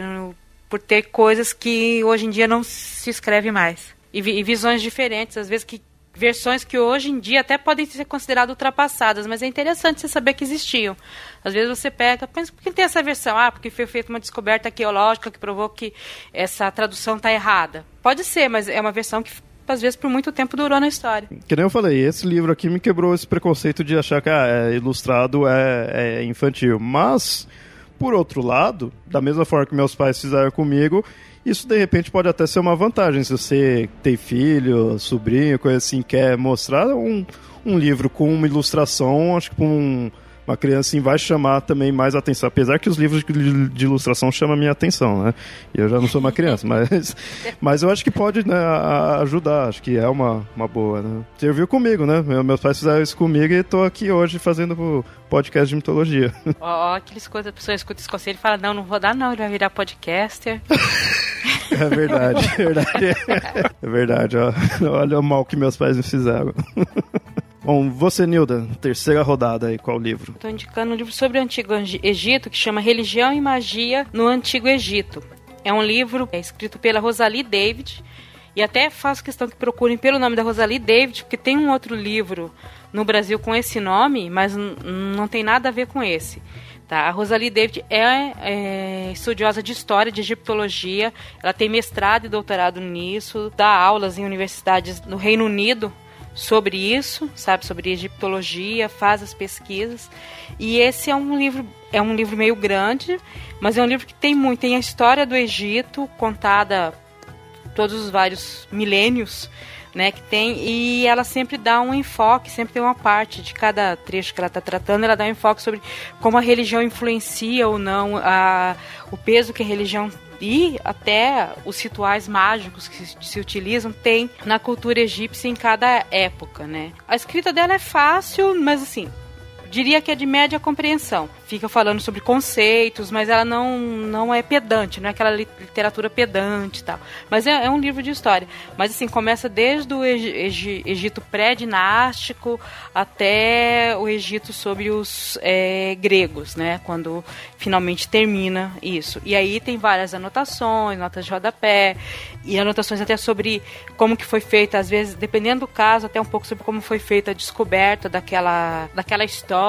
por ter coisas que hoje em dia não se escreve mais. E, e visões diferentes, às vezes que versões que hoje em dia até podem ser consideradas ultrapassadas, mas é interessante você saber que existiam. Às vezes você pega, pensa, por que tem essa versão? Ah, porque foi feita uma descoberta arqueológica que provou que essa tradução está errada. Pode ser, mas é uma versão que às vezes por muito tempo durou na história. Que nem eu falei, esse livro aqui me quebrou esse preconceito de achar que ah, é ilustrado é, é infantil. Mas, por outro lado, da mesma forma que meus pais fizeram comigo, isso de repente pode até ser uma vantagem. Se você tem filho, sobrinho, coisa assim, quer mostrar um, um livro com uma ilustração, acho que com um uma criança assim, vai chamar também mais atenção. Apesar que os livros de, de ilustração chamam a minha atenção, né? E eu já não sou uma criança, mas, mas eu acho que pode né, ajudar, acho que é uma, uma boa, né? Serviu comigo, né? Meus pais fizeram isso comigo e estou aqui hoje fazendo o podcast de mitologia. Ó, oh, aqueles coisas, a pessoa escuta esse conselho e fala, não, não vou dar não, ele vai virar podcaster. É verdade, é verdade. É verdade, ó. Olha o mal que meus pais me fizeram. Bom, você, Nilda, terceira rodada aí, qual livro? Estou indicando um livro sobre o Antigo Egito que chama Religião e Magia no Antigo Egito. É um livro é escrito pela Rosalie David, e até faço questão que procurem pelo nome da Rosalie David, porque tem um outro livro no Brasil com esse nome, mas não tem nada a ver com esse. Tá? A Rosalie David é, é, estudiosa de história, de egiptologia, ela tem mestrado e doutorado nisso, dá aulas em universidades no Reino Unido, sobre isso, sabe, sobre egiptologia, faz as pesquisas. E esse é um livro, é um livro meio grande, mas é um livro que tem muito, tem a história do Egito contada todos os vários milênios, né, que tem e ela sempre dá um enfoque, sempre tem uma parte de cada trecho que ela está tratando, ela dá um enfoque sobre como a religião influencia ou não a, o peso que a religião e até os rituais mágicos que se utilizam tem na cultura egípcia em cada época, né? A escrita dela é fácil, mas assim, diria que é de média compreensão. Fica falando sobre conceitos, mas ela não, não é pedante, não é aquela literatura pedante e tal. Mas é, é um livro de história. Mas assim, começa desde o Egito pré-dinástico até o Egito sobre os é, gregos, né? Quando finalmente termina isso. E aí tem várias anotações, notas de rodapé, e anotações até sobre como que foi feita, às vezes, dependendo do caso, até um pouco sobre como foi feita a descoberta daquela, daquela história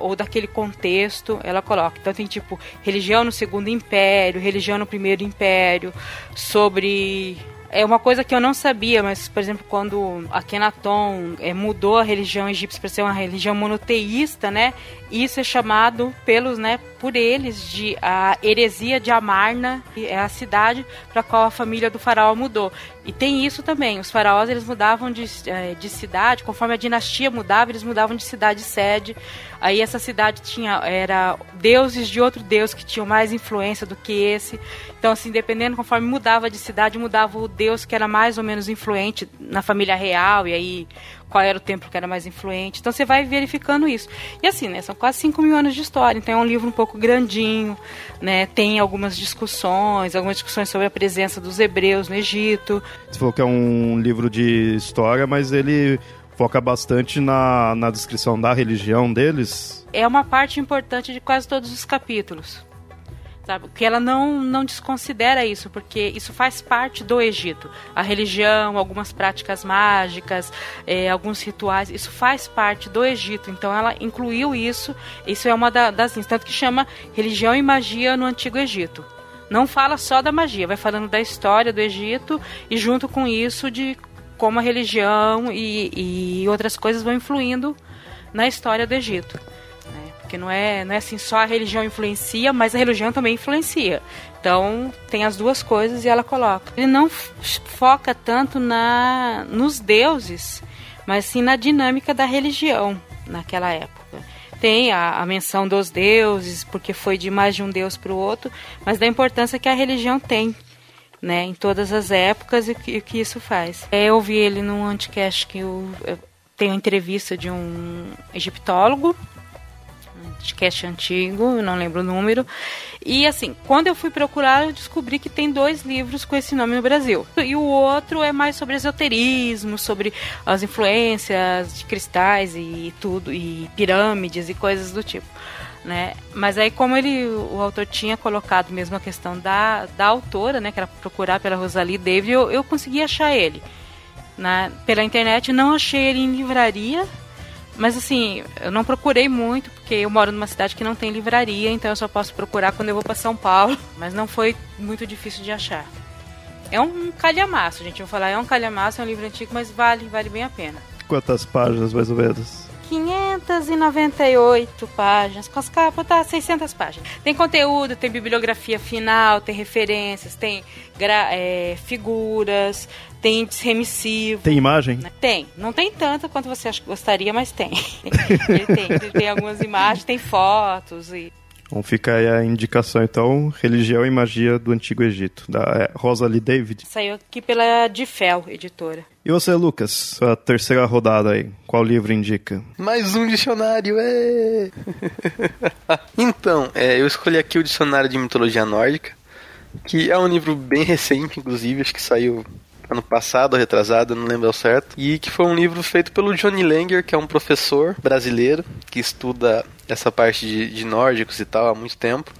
ou daquele contexto, ela coloca. Então tem tipo religião no segundo império, religião no primeiro império, sobre é uma coisa que eu não sabia, mas, por exemplo, quando Akhenaton é, mudou a religião egípcia para ser uma religião monoteísta, né? Isso é chamado pelos, né, por eles de a heresia de Amarna, é a cidade para qual a família do faraó mudou. E tem isso também, os faraós eles mudavam de, é, de cidade, conforme a dinastia mudava, eles mudavam de cidade sede. Aí essa cidade tinha era deuses de outro deus que tinham mais influência do que esse. Então assim, dependendo conforme mudava de cidade, mudava o deus que era mais ou menos influente na família real e aí qual era o templo que era mais influente. Então você vai verificando isso. E assim, né, são quase 5 mil anos de história, então é um livro um pouco grandinho, né, tem algumas discussões, algumas discussões sobre a presença dos hebreus no Egito. Você falou que é um livro de história, mas ele foca bastante na, na descrição da religião deles. É uma parte importante de quase todos os capítulos sabe? Que ela não, não desconsidera isso, porque isso faz parte do Egito. A religião, algumas práticas mágicas, é, alguns rituais, isso faz parte do Egito. Então ela incluiu isso, isso é uma da, das tanto que chama religião e magia no Antigo Egito. Não fala só da magia, vai falando da história do Egito e junto com isso de como a religião e, e outras coisas vão influindo na história do Egito. Porque não é, não é assim, só a religião influencia, mas a religião também influencia. Então, tem as duas coisas e ela coloca. Ele não foca tanto na nos deuses, mas sim na dinâmica da religião naquela época. Tem a, a menção dos deuses, porque foi de mais de um deus para o outro, mas da importância que a religião tem né, em todas as épocas e o que, que, isso faz. É, eu vi ele num anticast que eu, eu tenho entrevista de um egiptólogo podcast antigo, não lembro o número. E assim, quando eu fui procurar, eu descobri que tem dois livros com esse nome no Brasil. E o outro é mais sobre esoterismo, sobre as influências de cristais e tudo, e pirâmides e coisas do tipo. né? Mas aí como ele, o autor tinha colocado mesmo a questão da, da autora, né? Que era procurar pela Rosalie David, eu, eu consegui achar ele. Na, pela internet, não achei ele em livraria, mas assim, eu não procurei muito, porque eu moro numa cidade que não tem livraria, então eu só posso procurar quando eu vou para São Paulo. Mas não foi muito difícil de achar. É um calhamaço, gente. Eu vou falar, é um calhamaço, é um livro antigo, mas vale, vale bem a pena. Quantas páginas, mais ou menos? 598 páginas, com as capas tá 600 páginas. Tem conteúdo, tem bibliografia final, tem referências, tem é, figuras, tem índice remissivo. Tem imagem? Tem. Não tem tanta quanto você gostaria, mas tem. ele tem. Ele tem algumas imagens, tem fotos e... Então fica aí a indicação, então, Religião e Magia do Antigo Egito, da é, Rosalie David. Saiu aqui pela Difel, editora. E você, Lucas, a terceira rodada aí, qual livro indica? Mais um dicionário, é! então, é, eu escolhi aqui o Dicionário de Mitologia Nórdica, que é um livro bem recente, inclusive, acho que saiu ano passado, retrasado, não lembro ao certo, e que foi um livro feito pelo Johnny Langer, que é um professor brasileiro que estuda essa parte de, de nórdicos e tal há muito tempo.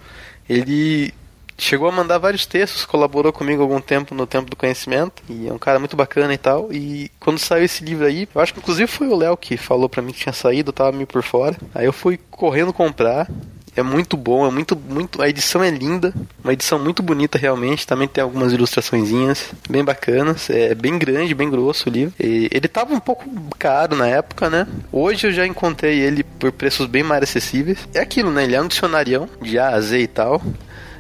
Ele chegou a mandar vários textos, colaborou comigo algum tempo no Tempo do Conhecimento, e é um cara muito bacana e tal. E quando saiu esse livro aí, eu acho que inclusive foi o Léo que falou para mim que tinha saído, eu tava meio por fora. Aí eu fui correndo comprar, é muito bom, é muito, muito. A edição é linda, uma edição muito bonita realmente. Também tem algumas ilustraçõezinhas bem bacanas. É bem grande, bem grosso o livro. E ele tava um pouco caro na época, né? Hoje eu já encontrei ele por preços bem mais acessíveis. É aquilo, né? Ele é um dicionarião de A a Z e tal.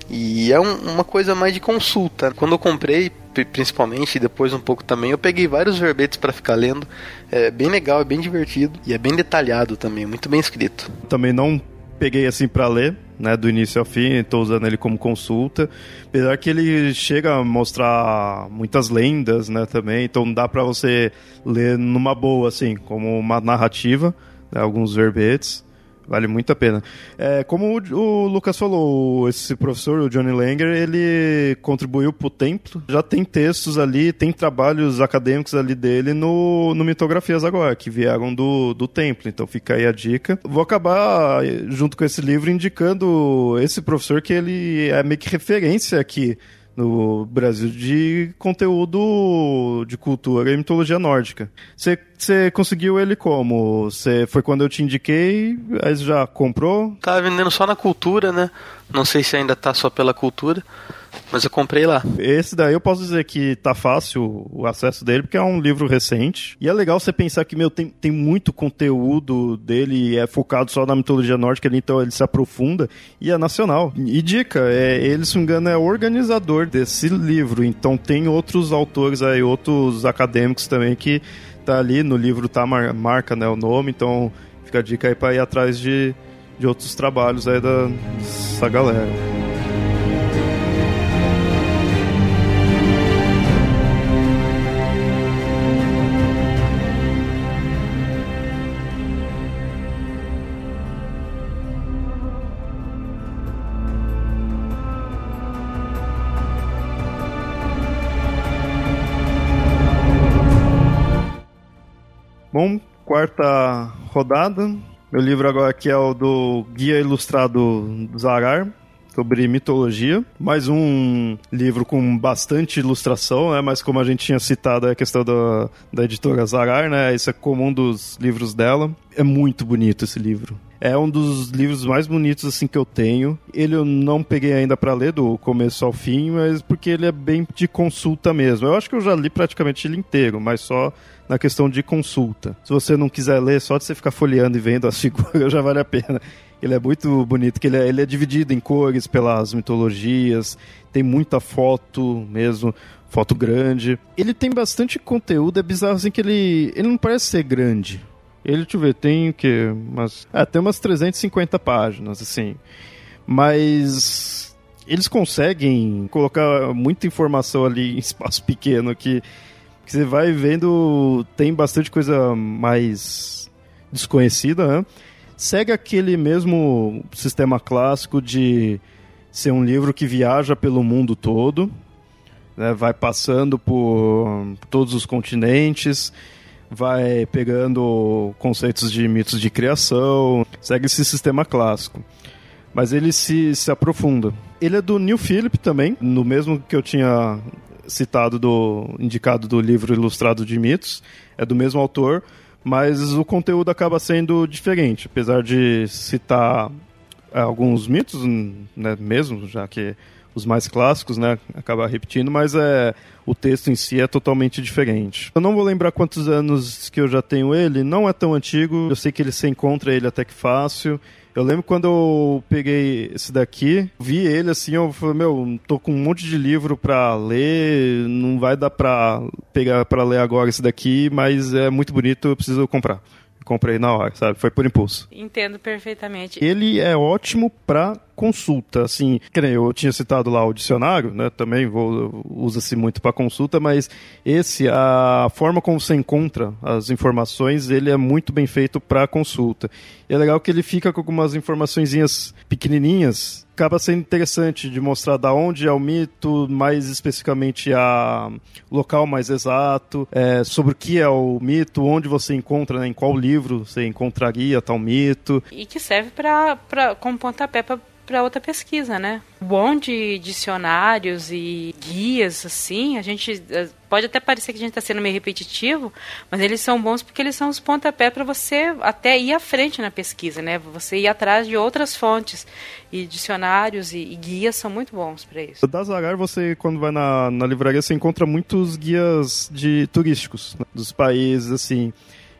E é um, uma coisa mais de consulta. Quando eu comprei, principalmente, e depois um pouco também, eu peguei vários verbetes para ficar lendo. É bem legal, é bem divertido e é bem detalhado também, muito bem escrito. Também não peguei assim para ler, né, do início ao fim, estou usando ele como consulta. Apesar que ele chega a mostrar muitas lendas, né, também, então dá para você ler numa boa assim, como uma narrativa, né, alguns verbetes. Vale muito a pena. É, como o, o, Lucas falou, esse professor, o Johnny Langer, ele contribuiu para o templo. Já tem textos ali, tem trabalhos acadêmicos ali dele no, no Mitografias agora, que vieram do, do templo. Então fica aí a dica. Vou acabar, junto com esse livro, indicando esse professor que ele é meio que referência aqui no Brasil de conteúdo de cultura e mitologia nórdica. Você conseguiu ele como? Você foi quando eu te indiquei, aí já comprou? Tava vendendo só na cultura, né? Não sei se ainda tá só pela cultura. Mas eu comprei lá. Esse daí eu posso dizer que tá fácil o acesso dele, porque é um livro recente. E é legal você pensar que, meu, tem, tem muito conteúdo dele, é focado só na mitologia nórdica, então ele se aprofunda. E é nacional. E dica, é, ele, se não me engano, é organizador desse livro. Então tem outros autores aí, outros acadêmicos também que tá ali no livro, tá mar, marca né, o nome. Então fica a dica aí pra ir atrás de, de outros trabalhos aí da, dessa galera. Bom, quarta rodada. Meu livro agora aqui é o do Guia Ilustrado Zarar, sobre mitologia. Mais um livro com bastante ilustração, né? Mas como a gente tinha citado a questão da, da editora Zarar, né? Isso é comum dos livros dela. É muito bonito esse livro. É um dos livros mais bonitos assim que eu tenho. Ele eu não peguei ainda para ler do começo ao fim, mas porque ele é bem de consulta mesmo. Eu acho que eu já li praticamente ele inteiro, mas só na questão de consulta. Se você não quiser ler, só de você ficar folheando e vendo as figuras já vale a pena. Ele é muito bonito, que ele é, ele é dividido em cores pelas mitologias, tem muita foto mesmo, foto grande. Ele tem bastante conteúdo, é bizarro assim que ele, ele não parece ser grande. Ele, deixa eu ver, tem o quê? Umas, é, tem umas 350 páginas, assim. Mas eles conseguem colocar muita informação ali em espaço pequeno que que você vai vendo, tem bastante coisa mais desconhecida, né? Segue aquele mesmo sistema clássico de ser um livro que viaja pelo mundo todo, né? vai passando por todos os continentes, vai pegando conceitos de mitos de criação, segue esse sistema clássico. mas ele se, se aprofunda. Ele é do Neil Philip também, no mesmo que eu tinha citado do indicado do livro Ilustrado de Mitos, é do mesmo autor, mas o conteúdo acaba sendo diferente, apesar de citar é, alguns mitos, né, mesmo, já que os mais clássicos, né, acaba repetindo, mas é o texto em si é totalmente diferente. Eu não vou lembrar quantos anos que eu já tenho ele, não é tão antigo, eu sei que ele se encontra ele até que fácil. Eu lembro quando eu peguei esse daqui, vi ele assim, eu falei, meu, tô com um monte de livro pra ler, não vai dar pra pegar pra ler agora esse daqui, mas é muito bonito, eu preciso comprar comprei na hora, sabe? Foi por impulso. Entendo perfeitamente. Ele é ótimo para consulta, assim, eu tinha citado lá o dicionário, né? Também usa-se muito para consulta, mas esse a forma como você encontra as informações, ele é muito bem feito para consulta. E é legal que ele fica com algumas informaçõezinhas pequenininhas acaba sendo interessante de mostrar da onde é o mito, mais especificamente a local mais exato, é, sobre o que é o mito, onde você encontra, né, em qual livro você encontraria tal mito. E que serve para como pontapé para para outra pesquisa, né? Bom de dicionários e guias, assim, a gente eh, pode até parecer que a gente está sendo meio repetitivo, mas eles são bons porque eles são os pontapés para você até ir à frente na pesquisa, né? Você ir atrás de outras fontes e dicionários e, e guias são muito bons para isso. Da Zagar, você quando vai na, na livraria você encontra muitos guias de turísticos né? dos países, assim.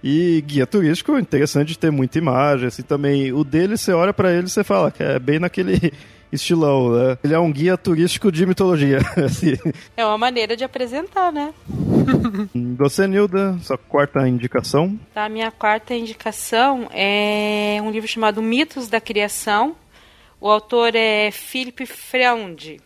E guia turístico, interessante de ter muita imagem, assim, também. O dele, você olha para ele e você fala que é bem naquele estilão, né? Ele é um guia turístico de mitologia. Assim. É uma maneira de apresentar, né? Você, Nilda, sua quarta indicação? Tá, a minha quarta indicação é um livro chamado Mitos da Criação. O autor é Philip Freund.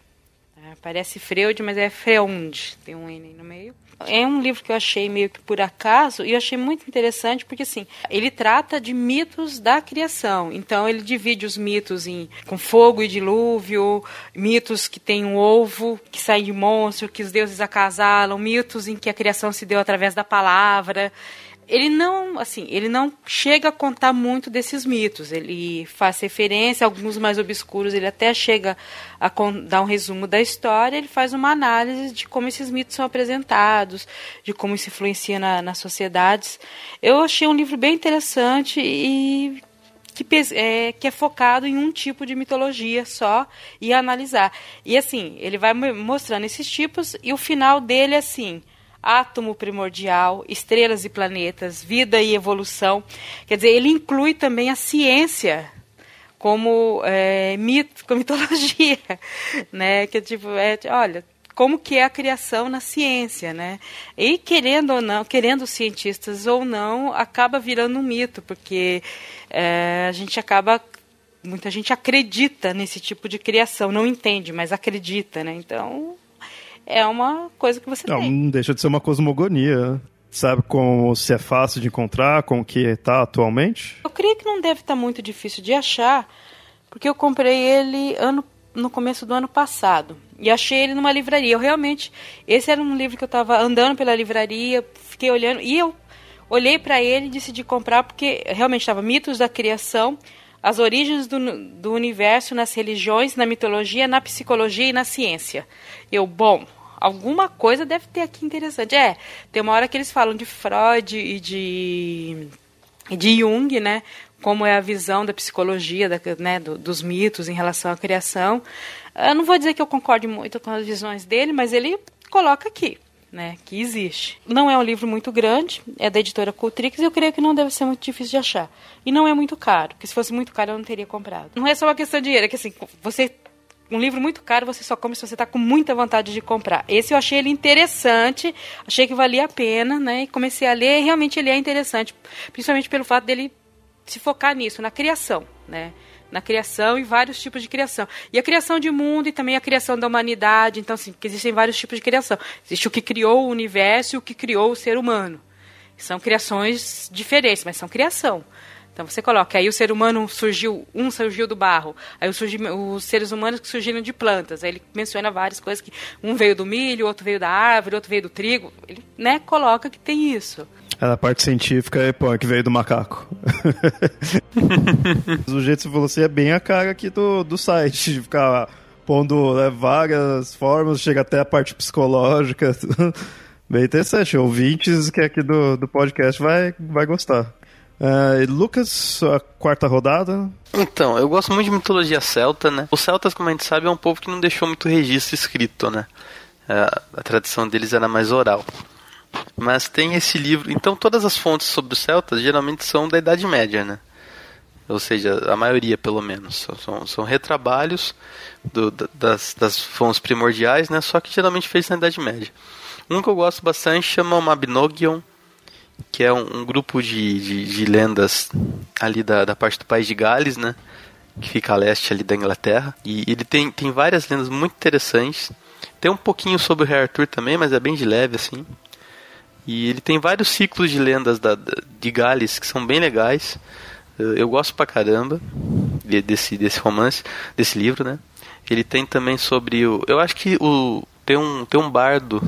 É, parece Freud, mas é Freund. Tem um N no meio. É um livro que eu achei meio que por acaso e eu achei muito interessante porque assim, ele trata de mitos da criação. Então ele divide os mitos em com fogo e dilúvio, mitos que tem um ovo que sai de monstro, que os deuses acasalam, mitos em que a criação se deu através da palavra ele não, assim, ele não chega a contar muito desses mitos. Ele faz referência, alguns mais obscuros, ele até chega a dar um resumo da história, ele faz uma análise de como esses mitos são apresentados, de como isso influencia na, nas sociedades. Eu achei um livro bem interessante e que é, que é focado em um tipo de mitologia só e analisar. E assim, ele vai mostrando esses tipos e o final dele é assim átomo primordial, estrelas e planetas, vida e evolução. Quer dizer, ele inclui também a ciência como é, mito, como mitologia, né? Que tipo, é, olha, como que é a criação na ciência, né? E querendo ou não, querendo cientistas ou não, acaba virando um mito, porque é, a gente acaba muita gente acredita nesse tipo de criação, não entende, mas acredita, né? Então é uma coisa que você não, tem. Não deixa de ser uma cosmogonia. Sabe como se é fácil de encontrar, com o que está atualmente? Eu creio que não deve estar tá muito difícil de achar, porque eu comprei ele ano, no começo do ano passado. E achei ele numa livraria. Eu realmente. Esse era um livro que eu estava andando pela livraria, fiquei olhando. E eu olhei para ele e decidi comprar, porque realmente estava Mitos da Criação, as origens do, do universo nas religiões, na mitologia, na psicologia e na ciência. Eu, bom, alguma coisa deve ter aqui interessante. É, tem uma hora que eles falam de Freud e de, de Jung, né? Como é a visão da psicologia, da, né, do, dos mitos em relação à criação. Eu não vou dizer que eu concorde muito com as visões dele, mas ele coloca aqui. Né, que existe. Não é um livro muito grande, é da editora Cultrix e eu creio que não deve ser muito difícil de achar. E não é muito caro, porque se fosse muito caro eu não teria comprado. Não é só uma questão de dinheiro, é que assim, você um livro muito caro você só compra se você está com muita vontade de comprar. Esse eu achei ele interessante, achei que valia a pena, né? E comecei a ler, e realmente ele é interessante, principalmente pelo fato dele se focar nisso, na criação, né? Na criação e vários tipos de criação. E a criação de mundo e também a criação da humanidade. Então, assim, existem vários tipos de criação. Existe o que criou o universo e o que criou o ser humano. São criações diferentes, mas são criação. Então você coloca, aí o ser humano surgiu, um surgiu do barro, aí surgiu, os seres humanos que surgiram de plantas. Aí ele menciona várias coisas que um veio do milho, outro veio da árvore, outro veio do trigo. Ele, né, coloca que tem isso. É, a parte científica é, pô, que veio do macaco. o jeito que você falou assim é bem a cara aqui do, do site, de ficar pondo né, várias formas, chega até a parte psicológica. Bem interessante. Ouvintes que é aqui do, do podcast vai, vai gostar. Uh, Lucas, a quarta rodada. Então, eu gosto muito de mitologia celta, né? Os celtas, como a gente sabe, é um povo que não deixou muito registro escrito, né? Uh, a tradição deles era mais oral. Mas tem esse livro. Então, todas as fontes sobre os celtas geralmente são da Idade Média, né? Ou seja, a maioria, pelo menos. São, são retrabalhos do, das, das fontes primordiais, né? Só que geralmente feitos na Idade Média. Um que eu gosto bastante chama Mabinogion, que é um, um grupo de, de, de, lendas ali da, da parte do país de Gales, né? Que fica a leste ali da Inglaterra. E ele tem, tem várias lendas muito interessantes. Tem um pouquinho sobre o Rei Arthur também, mas é bem de leve, assim. E ele tem vários ciclos de lendas da, de Gales que são bem legais. Eu gosto pra caramba desse, desse romance, desse livro, né? Ele tem também sobre o. Eu acho que o, tem um, tem um bardo,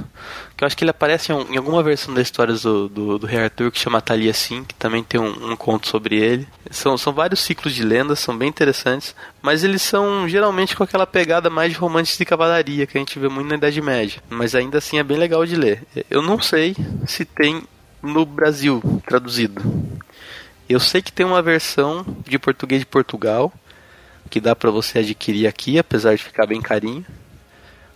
que eu acho que ele aparece em, em alguma versão das histórias do, do, do, Rei Arthur, que chama Thalia Sim, que também tem um, um, conto sobre ele. São, são vários ciclos de lendas, são bem interessantes, mas eles são geralmente com aquela pegada mais de romances de cavalaria, que a gente vê muito na Idade Média. Mas ainda assim é bem legal de ler. Eu não sei se tem no Brasil traduzido. Eu sei que tem uma versão de português de Portugal, que dá para você adquirir aqui, apesar de ficar bem carinho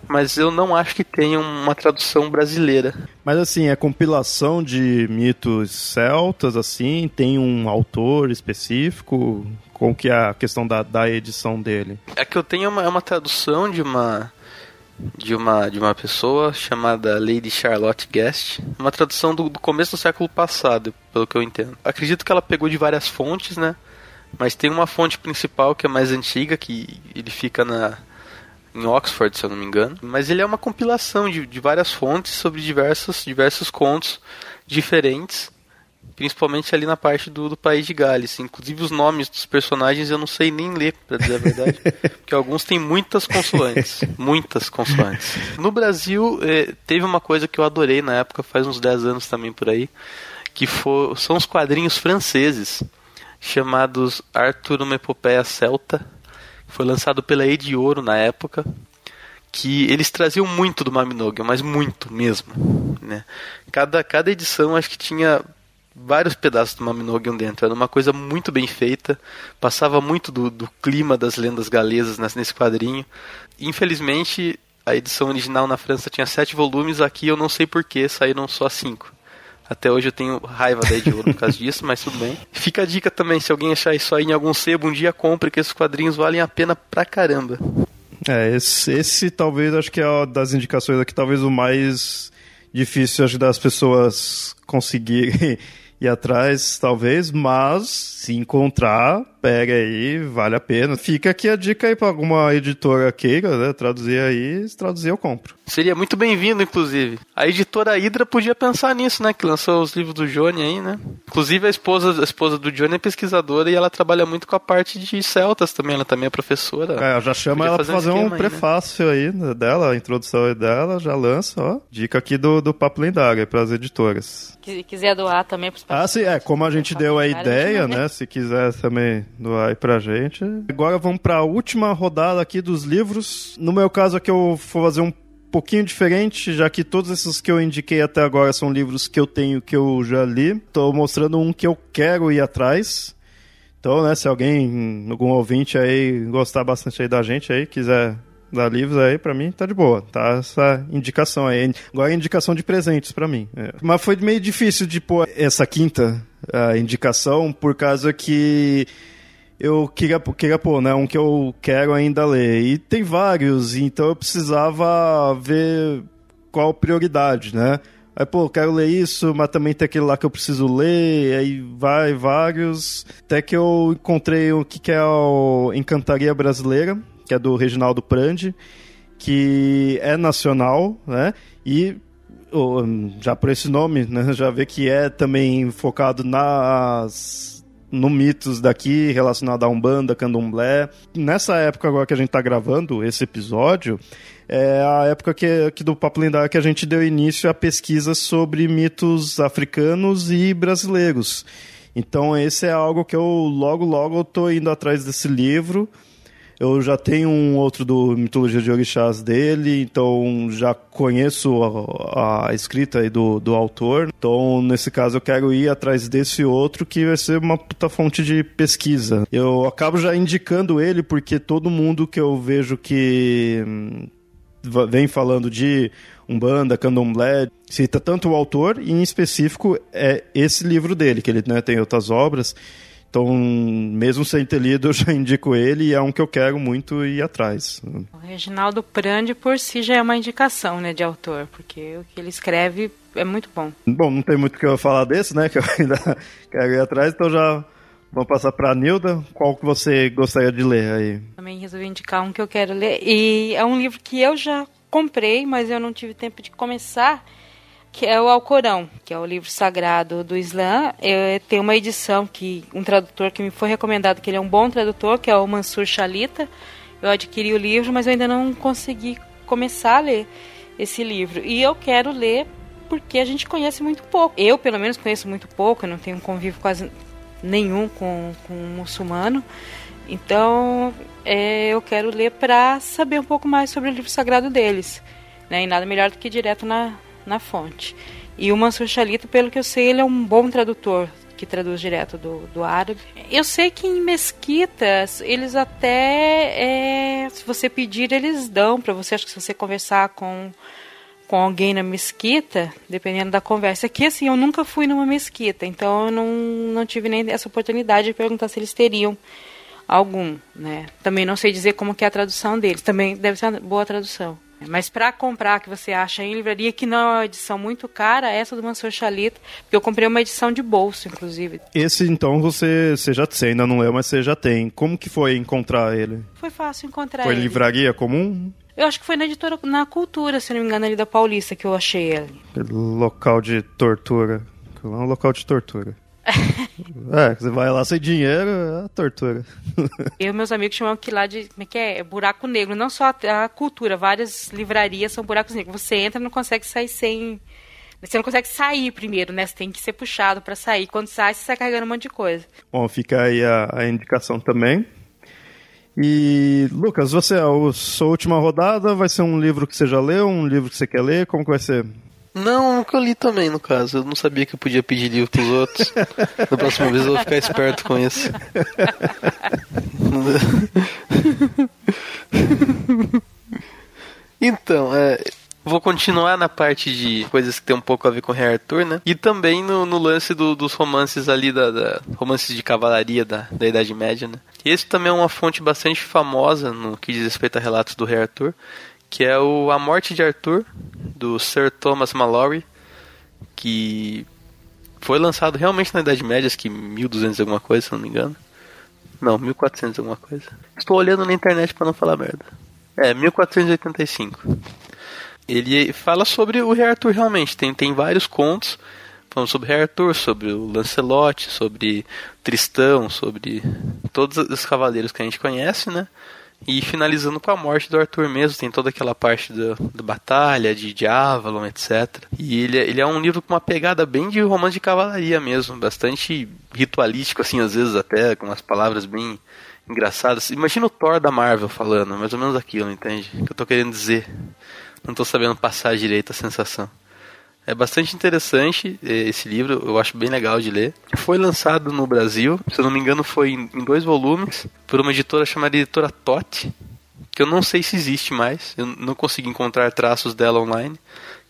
mas eu não acho que tenha uma tradução brasileira. Mas assim, é compilação de mitos celtas, assim, tem um autor específico? Com que é a questão da, da edição dele? É que eu tenho uma, é uma tradução de uma de uma de uma pessoa chamada Lady Charlotte Guest, uma tradução do, do começo do século passado, pelo que eu entendo. Acredito que ela pegou de várias fontes, né? Mas tem uma fonte principal que é mais antiga, que ele fica na em Oxford, se eu não me engano. Mas ele é uma compilação de, de várias fontes sobre diversos, diversos contos diferentes, principalmente ali na parte do, do país de Gales. Inclusive os nomes dos personagens eu não sei nem ler, para dizer a verdade, porque alguns têm muitas consoantes, muitas consoantes. No Brasil eh, teve uma coisa que eu adorei na época, faz uns 10 anos também por aí, que for, são os quadrinhos franceses chamados Arthur uma epopeia celta foi lançado pela Ed Ouro na época, que eles traziam muito do Mabinogion, mas muito mesmo. Né? Cada, cada edição acho que tinha vários pedaços do Mabinogion dentro. Era uma coisa muito bem feita, passava muito do, do clima das lendas galesas nesse quadrinho. Infelizmente, a edição original na França tinha sete volumes, aqui eu não sei porquê, saíram só cinco. Até hoje eu tenho raiva da de ouro por causa disso, mas tudo bem. Fica a dica também, se alguém achar isso aí em algum sebo, um dia compre, que esses quadrinhos valem a pena pra caramba. É, esse, esse talvez acho que é das indicações aqui, talvez o mais difícil acho, das pessoas conseguirem ir atrás, talvez, mas se encontrar, pega aí, vale a pena. Fica aqui a dica aí para alguma editora queira, né, traduzir aí, se traduzir eu compro. Seria muito bem-vindo, inclusive. A editora Hydra podia pensar nisso, né, que lançou os livros do Johnny aí, né? Inclusive a esposa, a esposa do Johnny é pesquisadora e ela trabalha muito com a parte de celtas também, ela também é professora. É, já chama podia ela para fazer um, um prefácio aí, né? aí dela, a introdução aí dela, já lança, ó. Dica aqui do, do Papo Lendário para as editoras. Se quiser doar também para os Ah, sim, é, como a gente deu a ideia, né, se quiser também doar aí pra gente. Agora vamos pra última rodada aqui dos livros. No meu caso aqui eu vou fazer um pouquinho diferente, já que todos esses que eu indiquei até agora são livros que eu tenho que eu já li. Estou mostrando um que eu quero ir atrás. Então, né, se alguém, algum ouvinte aí gostar bastante aí da gente aí, quiser dar livros aí, para mim tá de boa, tá essa indicação aí. Agora é indicação de presentes para mim. É. Mas foi meio difícil de pôr essa quinta indicação, por causa que eu queria, queria pôr, né? Um que eu quero ainda ler. E tem vários, então eu precisava ver qual prioridade, né? Aí, pô, quero ler isso, mas também tem aquele lá que eu preciso ler, aí vai vários. Até que eu encontrei o que é o Encantaria Brasileira, que é do Reginaldo Prandi, que é nacional, né? E já por esse nome, né, já vê que é também focado nas no mitos daqui relacionado a Umbanda, Candomblé. Nessa época agora que a gente está gravando esse episódio, é a época que, que do Papo Lendário que a gente deu início a pesquisas sobre mitos africanos e brasileiros. Então esse é algo que eu logo logo estou indo atrás desse livro. Eu já tenho um outro do Mitologia de Orixás dele, então já conheço a, a escrita aí do, do autor. Então, nesse caso, eu quero ir atrás desse outro que vai ser uma puta fonte de pesquisa. Eu acabo já indicando ele porque todo mundo que eu vejo que hum, vem falando de Umbanda, Candomblé, cita tanto o autor e, em específico, é esse livro dele, que ele né, tem outras obras. Então, mesmo sem ter lido, eu já indico ele e é um que eu quero muito ir atrás. O Reginaldo Prandi, por si, já é uma indicação né, de autor, porque o que ele escreve é muito bom. Bom, não tem muito o que eu falar desse, né, que eu ainda quero ir atrás, então já vamos passar para a Nilda. Qual que você gostaria de ler aí? Também resolvi indicar um que eu quero ler, e é um livro que eu já comprei, mas eu não tive tempo de começar, que é o Alcorão, que é o livro sagrado do Islã. Eu tenho uma edição que um tradutor que me foi recomendado, que ele é um bom tradutor, que é o Mansur Shalita. Eu adquiri o livro, mas eu ainda não consegui começar a ler esse livro. E eu quero ler porque a gente conhece muito pouco. Eu, pelo menos, conheço muito pouco, eu não tenho convívio quase nenhum com, com um muçulmano. Então, é, eu quero ler para saber um pouco mais sobre o livro sagrado deles. Né? E nada melhor do que direto na, na fonte. E o Mansur Shalita, pelo que eu sei, ele é um bom tradutor que traduz direto do, do árabe. Eu sei que em mesquitas eles até, é, se você pedir, eles dão para você. Acho que se você conversar com com alguém na mesquita, dependendo da conversa. Aqui, assim, eu nunca fui numa mesquita, então eu não, não tive nem essa oportunidade de perguntar se eles teriam algum, né? Também não sei dizer como que é a tradução deles. Também deve ser uma boa tradução. Mas para comprar que você acha em livraria, que não é uma edição muito cara, essa do Mansur Chalita, porque eu comprei uma edição de bolso, inclusive. Esse então você, você já você ainda não leu, mas você já tem. Como que foi encontrar ele? Foi fácil encontrar foi ele. Foi livraria comum? Eu acho que foi na editora, na Cultura, se não me engano, ali da Paulista que eu achei ele. Local de tortura. É um local de tortura. é, você vai lá sem dinheiro, é tortura. Eu e meus amigos chamam que lá de. Como é que é? é buraco negro. Não só a, a, cultura, várias livrarias são buracos negros. Você entra e não consegue sair sem. Você não consegue sair primeiro, né? Você tem que ser puxado para sair. Quando sai, você sai carregando um monte de coisa. Bom, fica aí a, a indicação também. E, Lucas, você, a sua última rodada vai ser um livro que você já leu, um livro que você quer ler? Como que vai ser? Não, eu li também, no caso. Eu não sabia que eu podia pedir livro pros outros. da próxima vez eu vou ficar esperto com isso. então, é, Vou continuar na parte de coisas que tem um pouco a ver com o Rei Arthur, né? E também no, no lance do, dos romances ali, da, da, romances de cavalaria da, da Idade Média, né? E esse também é uma fonte bastante famosa no que diz respeito a relatos do Rei Arthur, que é o A Morte de Arthur, do Sir Thomas Malory, que foi lançado realmente na Idade Média, acho que 1200 alguma coisa, se não me engano. Não, 1400 alguma coisa. Estou olhando na internet para não falar merda. É, 1485 ele fala sobre o Rei Arthur realmente. Tem, tem vários contos falando sobre Rei Arthur, sobre o Lancelot, sobre Tristão, sobre todos os cavaleiros que a gente conhece, né? E finalizando com a morte do Arthur mesmo, tem toda aquela parte da, da batalha, de, Avalon, etc. E ele, é, ele é um livro com uma pegada bem de romance de cavalaria mesmo, bastante ritualístico, assim, às vezes até, com umas palavras bem engraçadas. Imagina o Thor da Marvel falando, mais ou menos aquilo, entende? O que eu tô querendo dizer não estou sabendo passar direito a sensação. É bastante interessante eh, esse livro, eu acho bem legal de ler. Foi lançado no Brasil, se eu não me engano, foi em dois volumes, por uma editora chamada Editora Tote, que eu não sei se existe mais, eu não consegui encontrar traços dela online.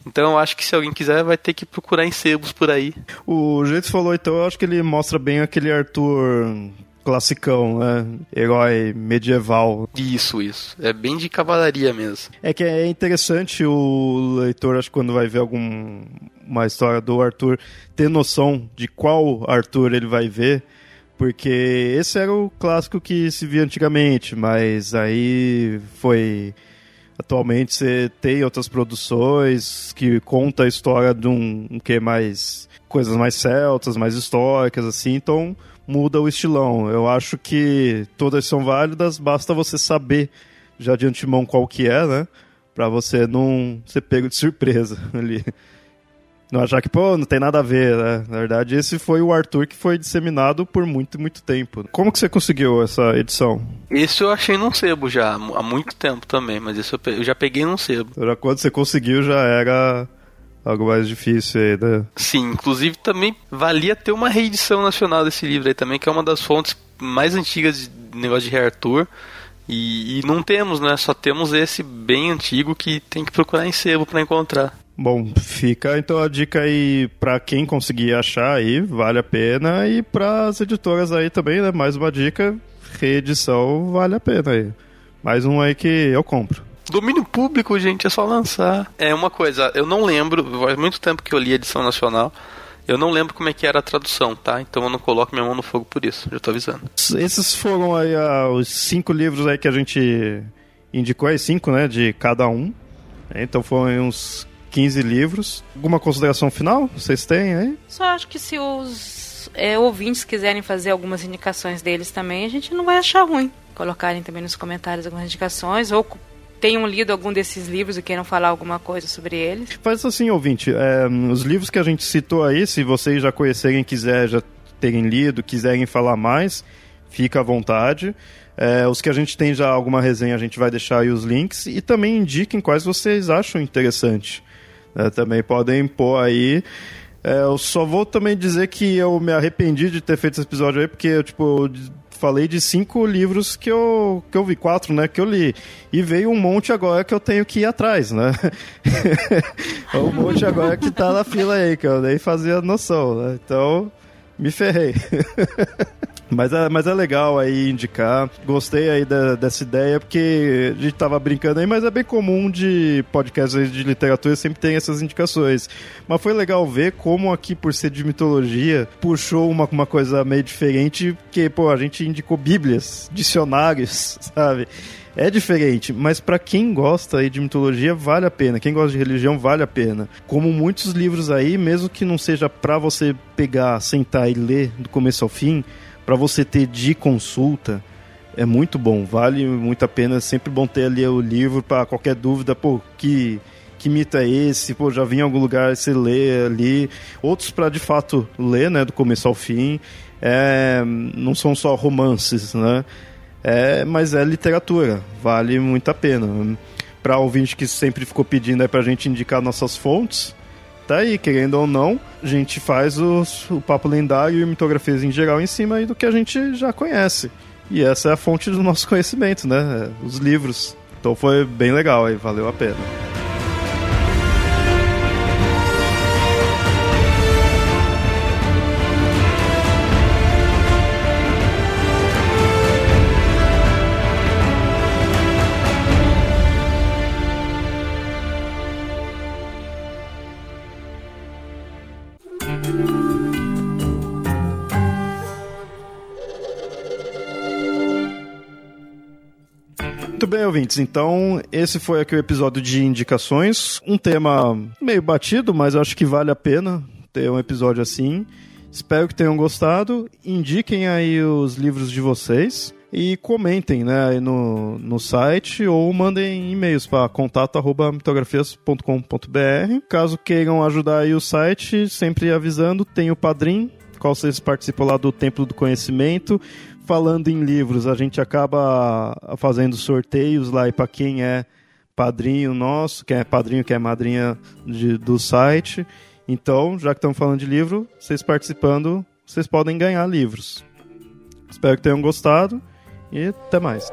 Então eu acho que se alguém quiser vai ter que procurar em sebos por aí. O jeito que você falou, então, eu acho que ele mostra bem aquele Arthur classicão, né? Herói medieval. Isso, isso. É bem de cavalaria mesmo. É que é interessante o leitor, acho que quando vai ver alguma uma história do Arthur, ter noção de qual Arthur ele vai ver. Porque esse era o clássico que se via antigamente, mas aí foi atualmente você tem outras produções que conta a história de um, um que mais coisas mais celtas, mais históricas assim, então muda o estilão. Eu acho que todas são válidas, basta você saber já de antemão qual que é, né? Pra você não ser pego de surpresa ali. Não achar que, pô, não tem nada a ver, né? Na verdade, esse foi o Arthur que foi disseminado por muito, muito tempo. Como que você conseguiu essa edição? Esse eu achei num sebo já, há muito tempo também, mas esse eu, já peguei num sebo. Já quando você conseguiu, já era algo mais difícil aí, né? Sim, inclusive também valia ter uma reedição nacional desse livro aí também, que é uma das fontes mais antigas de negócio de Rei Arthur. E, e, não temos, né? Só temos esse bem antigo que tem que procurar em sebo para encontrar. Bom, fica então a dica aí para quem conseguir achar aí, vale a pena. E para as editoras aí também, né? Mais uma dica, reedição vale a pena aí. Mais um aí que eu compro. Domínio público, gente, é só lançar. É uma coisa, eu não lembro, faz muito tempo que eu li a edição nacional. Eu não lembro como é que era a tradução, tá? Então eu não coloco minha mão no fogo por isso, já tô avisando. Esses foram aí ah, os cinco livros aí que a gente indicou aí, cinco, né? De cada um. Então foram uns 15 livros. Alguma consideração final vocês têm aí? Só acho que se os é, ouvintes quiserem fazer algumas indicações deles também, a gente não vai achar ruim. Colocarem também nos comentários algumas indicações ou tenham lido algum desses livros e queiram falar alguma coisa sobre eles. Faz assim, ouvinte. É, os livros que a gente citou aí, se vocês já conhecerem, quiser já terem lido, quiserem falar mais, fica à vontade. É, os que a gente tem já alguma resenha, a gente vai deixar aí os links e também indiquem quais vocês acham interessante. É, também podem pôr aí. É, eu só vou também dizer que eu me arrependi de ter feito esse episódio aí, porque eu, tipo, falei de cinco livros que eu, que eu vi, quatro, né, que eu li. E veio um monte agora que eu tenho que ir atrás, né? um monte agora que tá na fila aí, que eu nem fazia noção, né? Então, me ferrei. Mas é, mas é legal aí indicar. Gostei aí da, dessa ideia, porque a gente tava brincando aí, mas é bem comum de podcasts de literatura sempre tem essas indicações. Mas foi legal ver como aqui, por ser de mitologia, puxou uma, uma coisa meio diferente, porque, pô, a gente indicou bíblias, dicionários, sabe? É diferente, mas para quem gosta aí de mitologia vale a pena. Quem gosta de religião vale a pena. Como muitos livros aí, mesmo que não seja para você pegar, sentar e ler do começo ao fim, para você ter de consulta é muito bom, vale muito a pena. É sempre bom ter ali o livro para qualquer dúvida, pô, que que mito é esse? Pô, já vi em algum lugar, você lê ali. Outros para de fato ler, né, do começo ao fim. É, não são só romances, né? É, mas é literatura, vale muito a pena. Para ouvinte que sempre ficou pedindo aí pra gente indicar nossas fontes, tá aí, querendo ou não, a gente faz os, o papo lendário e mitografias em geral em cima do que a gente já conhece. E essa é a fonte do nosso conhecimento, né? Os livros. Então foi bem legal aí, valeu a pena. Ouvintes. Então, esse foi aqui o episódio de indicações. Um tema meio batido, mas acho que vale a pena ter um episódio assim. Espero que tenham gostado. Indiquem aí os livros de vocês e comentem né, aí no, no site ou mandem e-mails para contato.mitografias.com.br. Caso queiram ajudar aí o site, sempre avisando, tem o Padrim, qual vocês participam lá do Templo do Conhecimento falando em livros, a gente acaba fazendo sorteios lá e para quem é padrinho nosso, quem é padrinho, quem é madrinha de, do site. Então, já que estamos falando de livro, vocês participando, vocês podem ganhar livros. Espero que tenham gostado e até mais.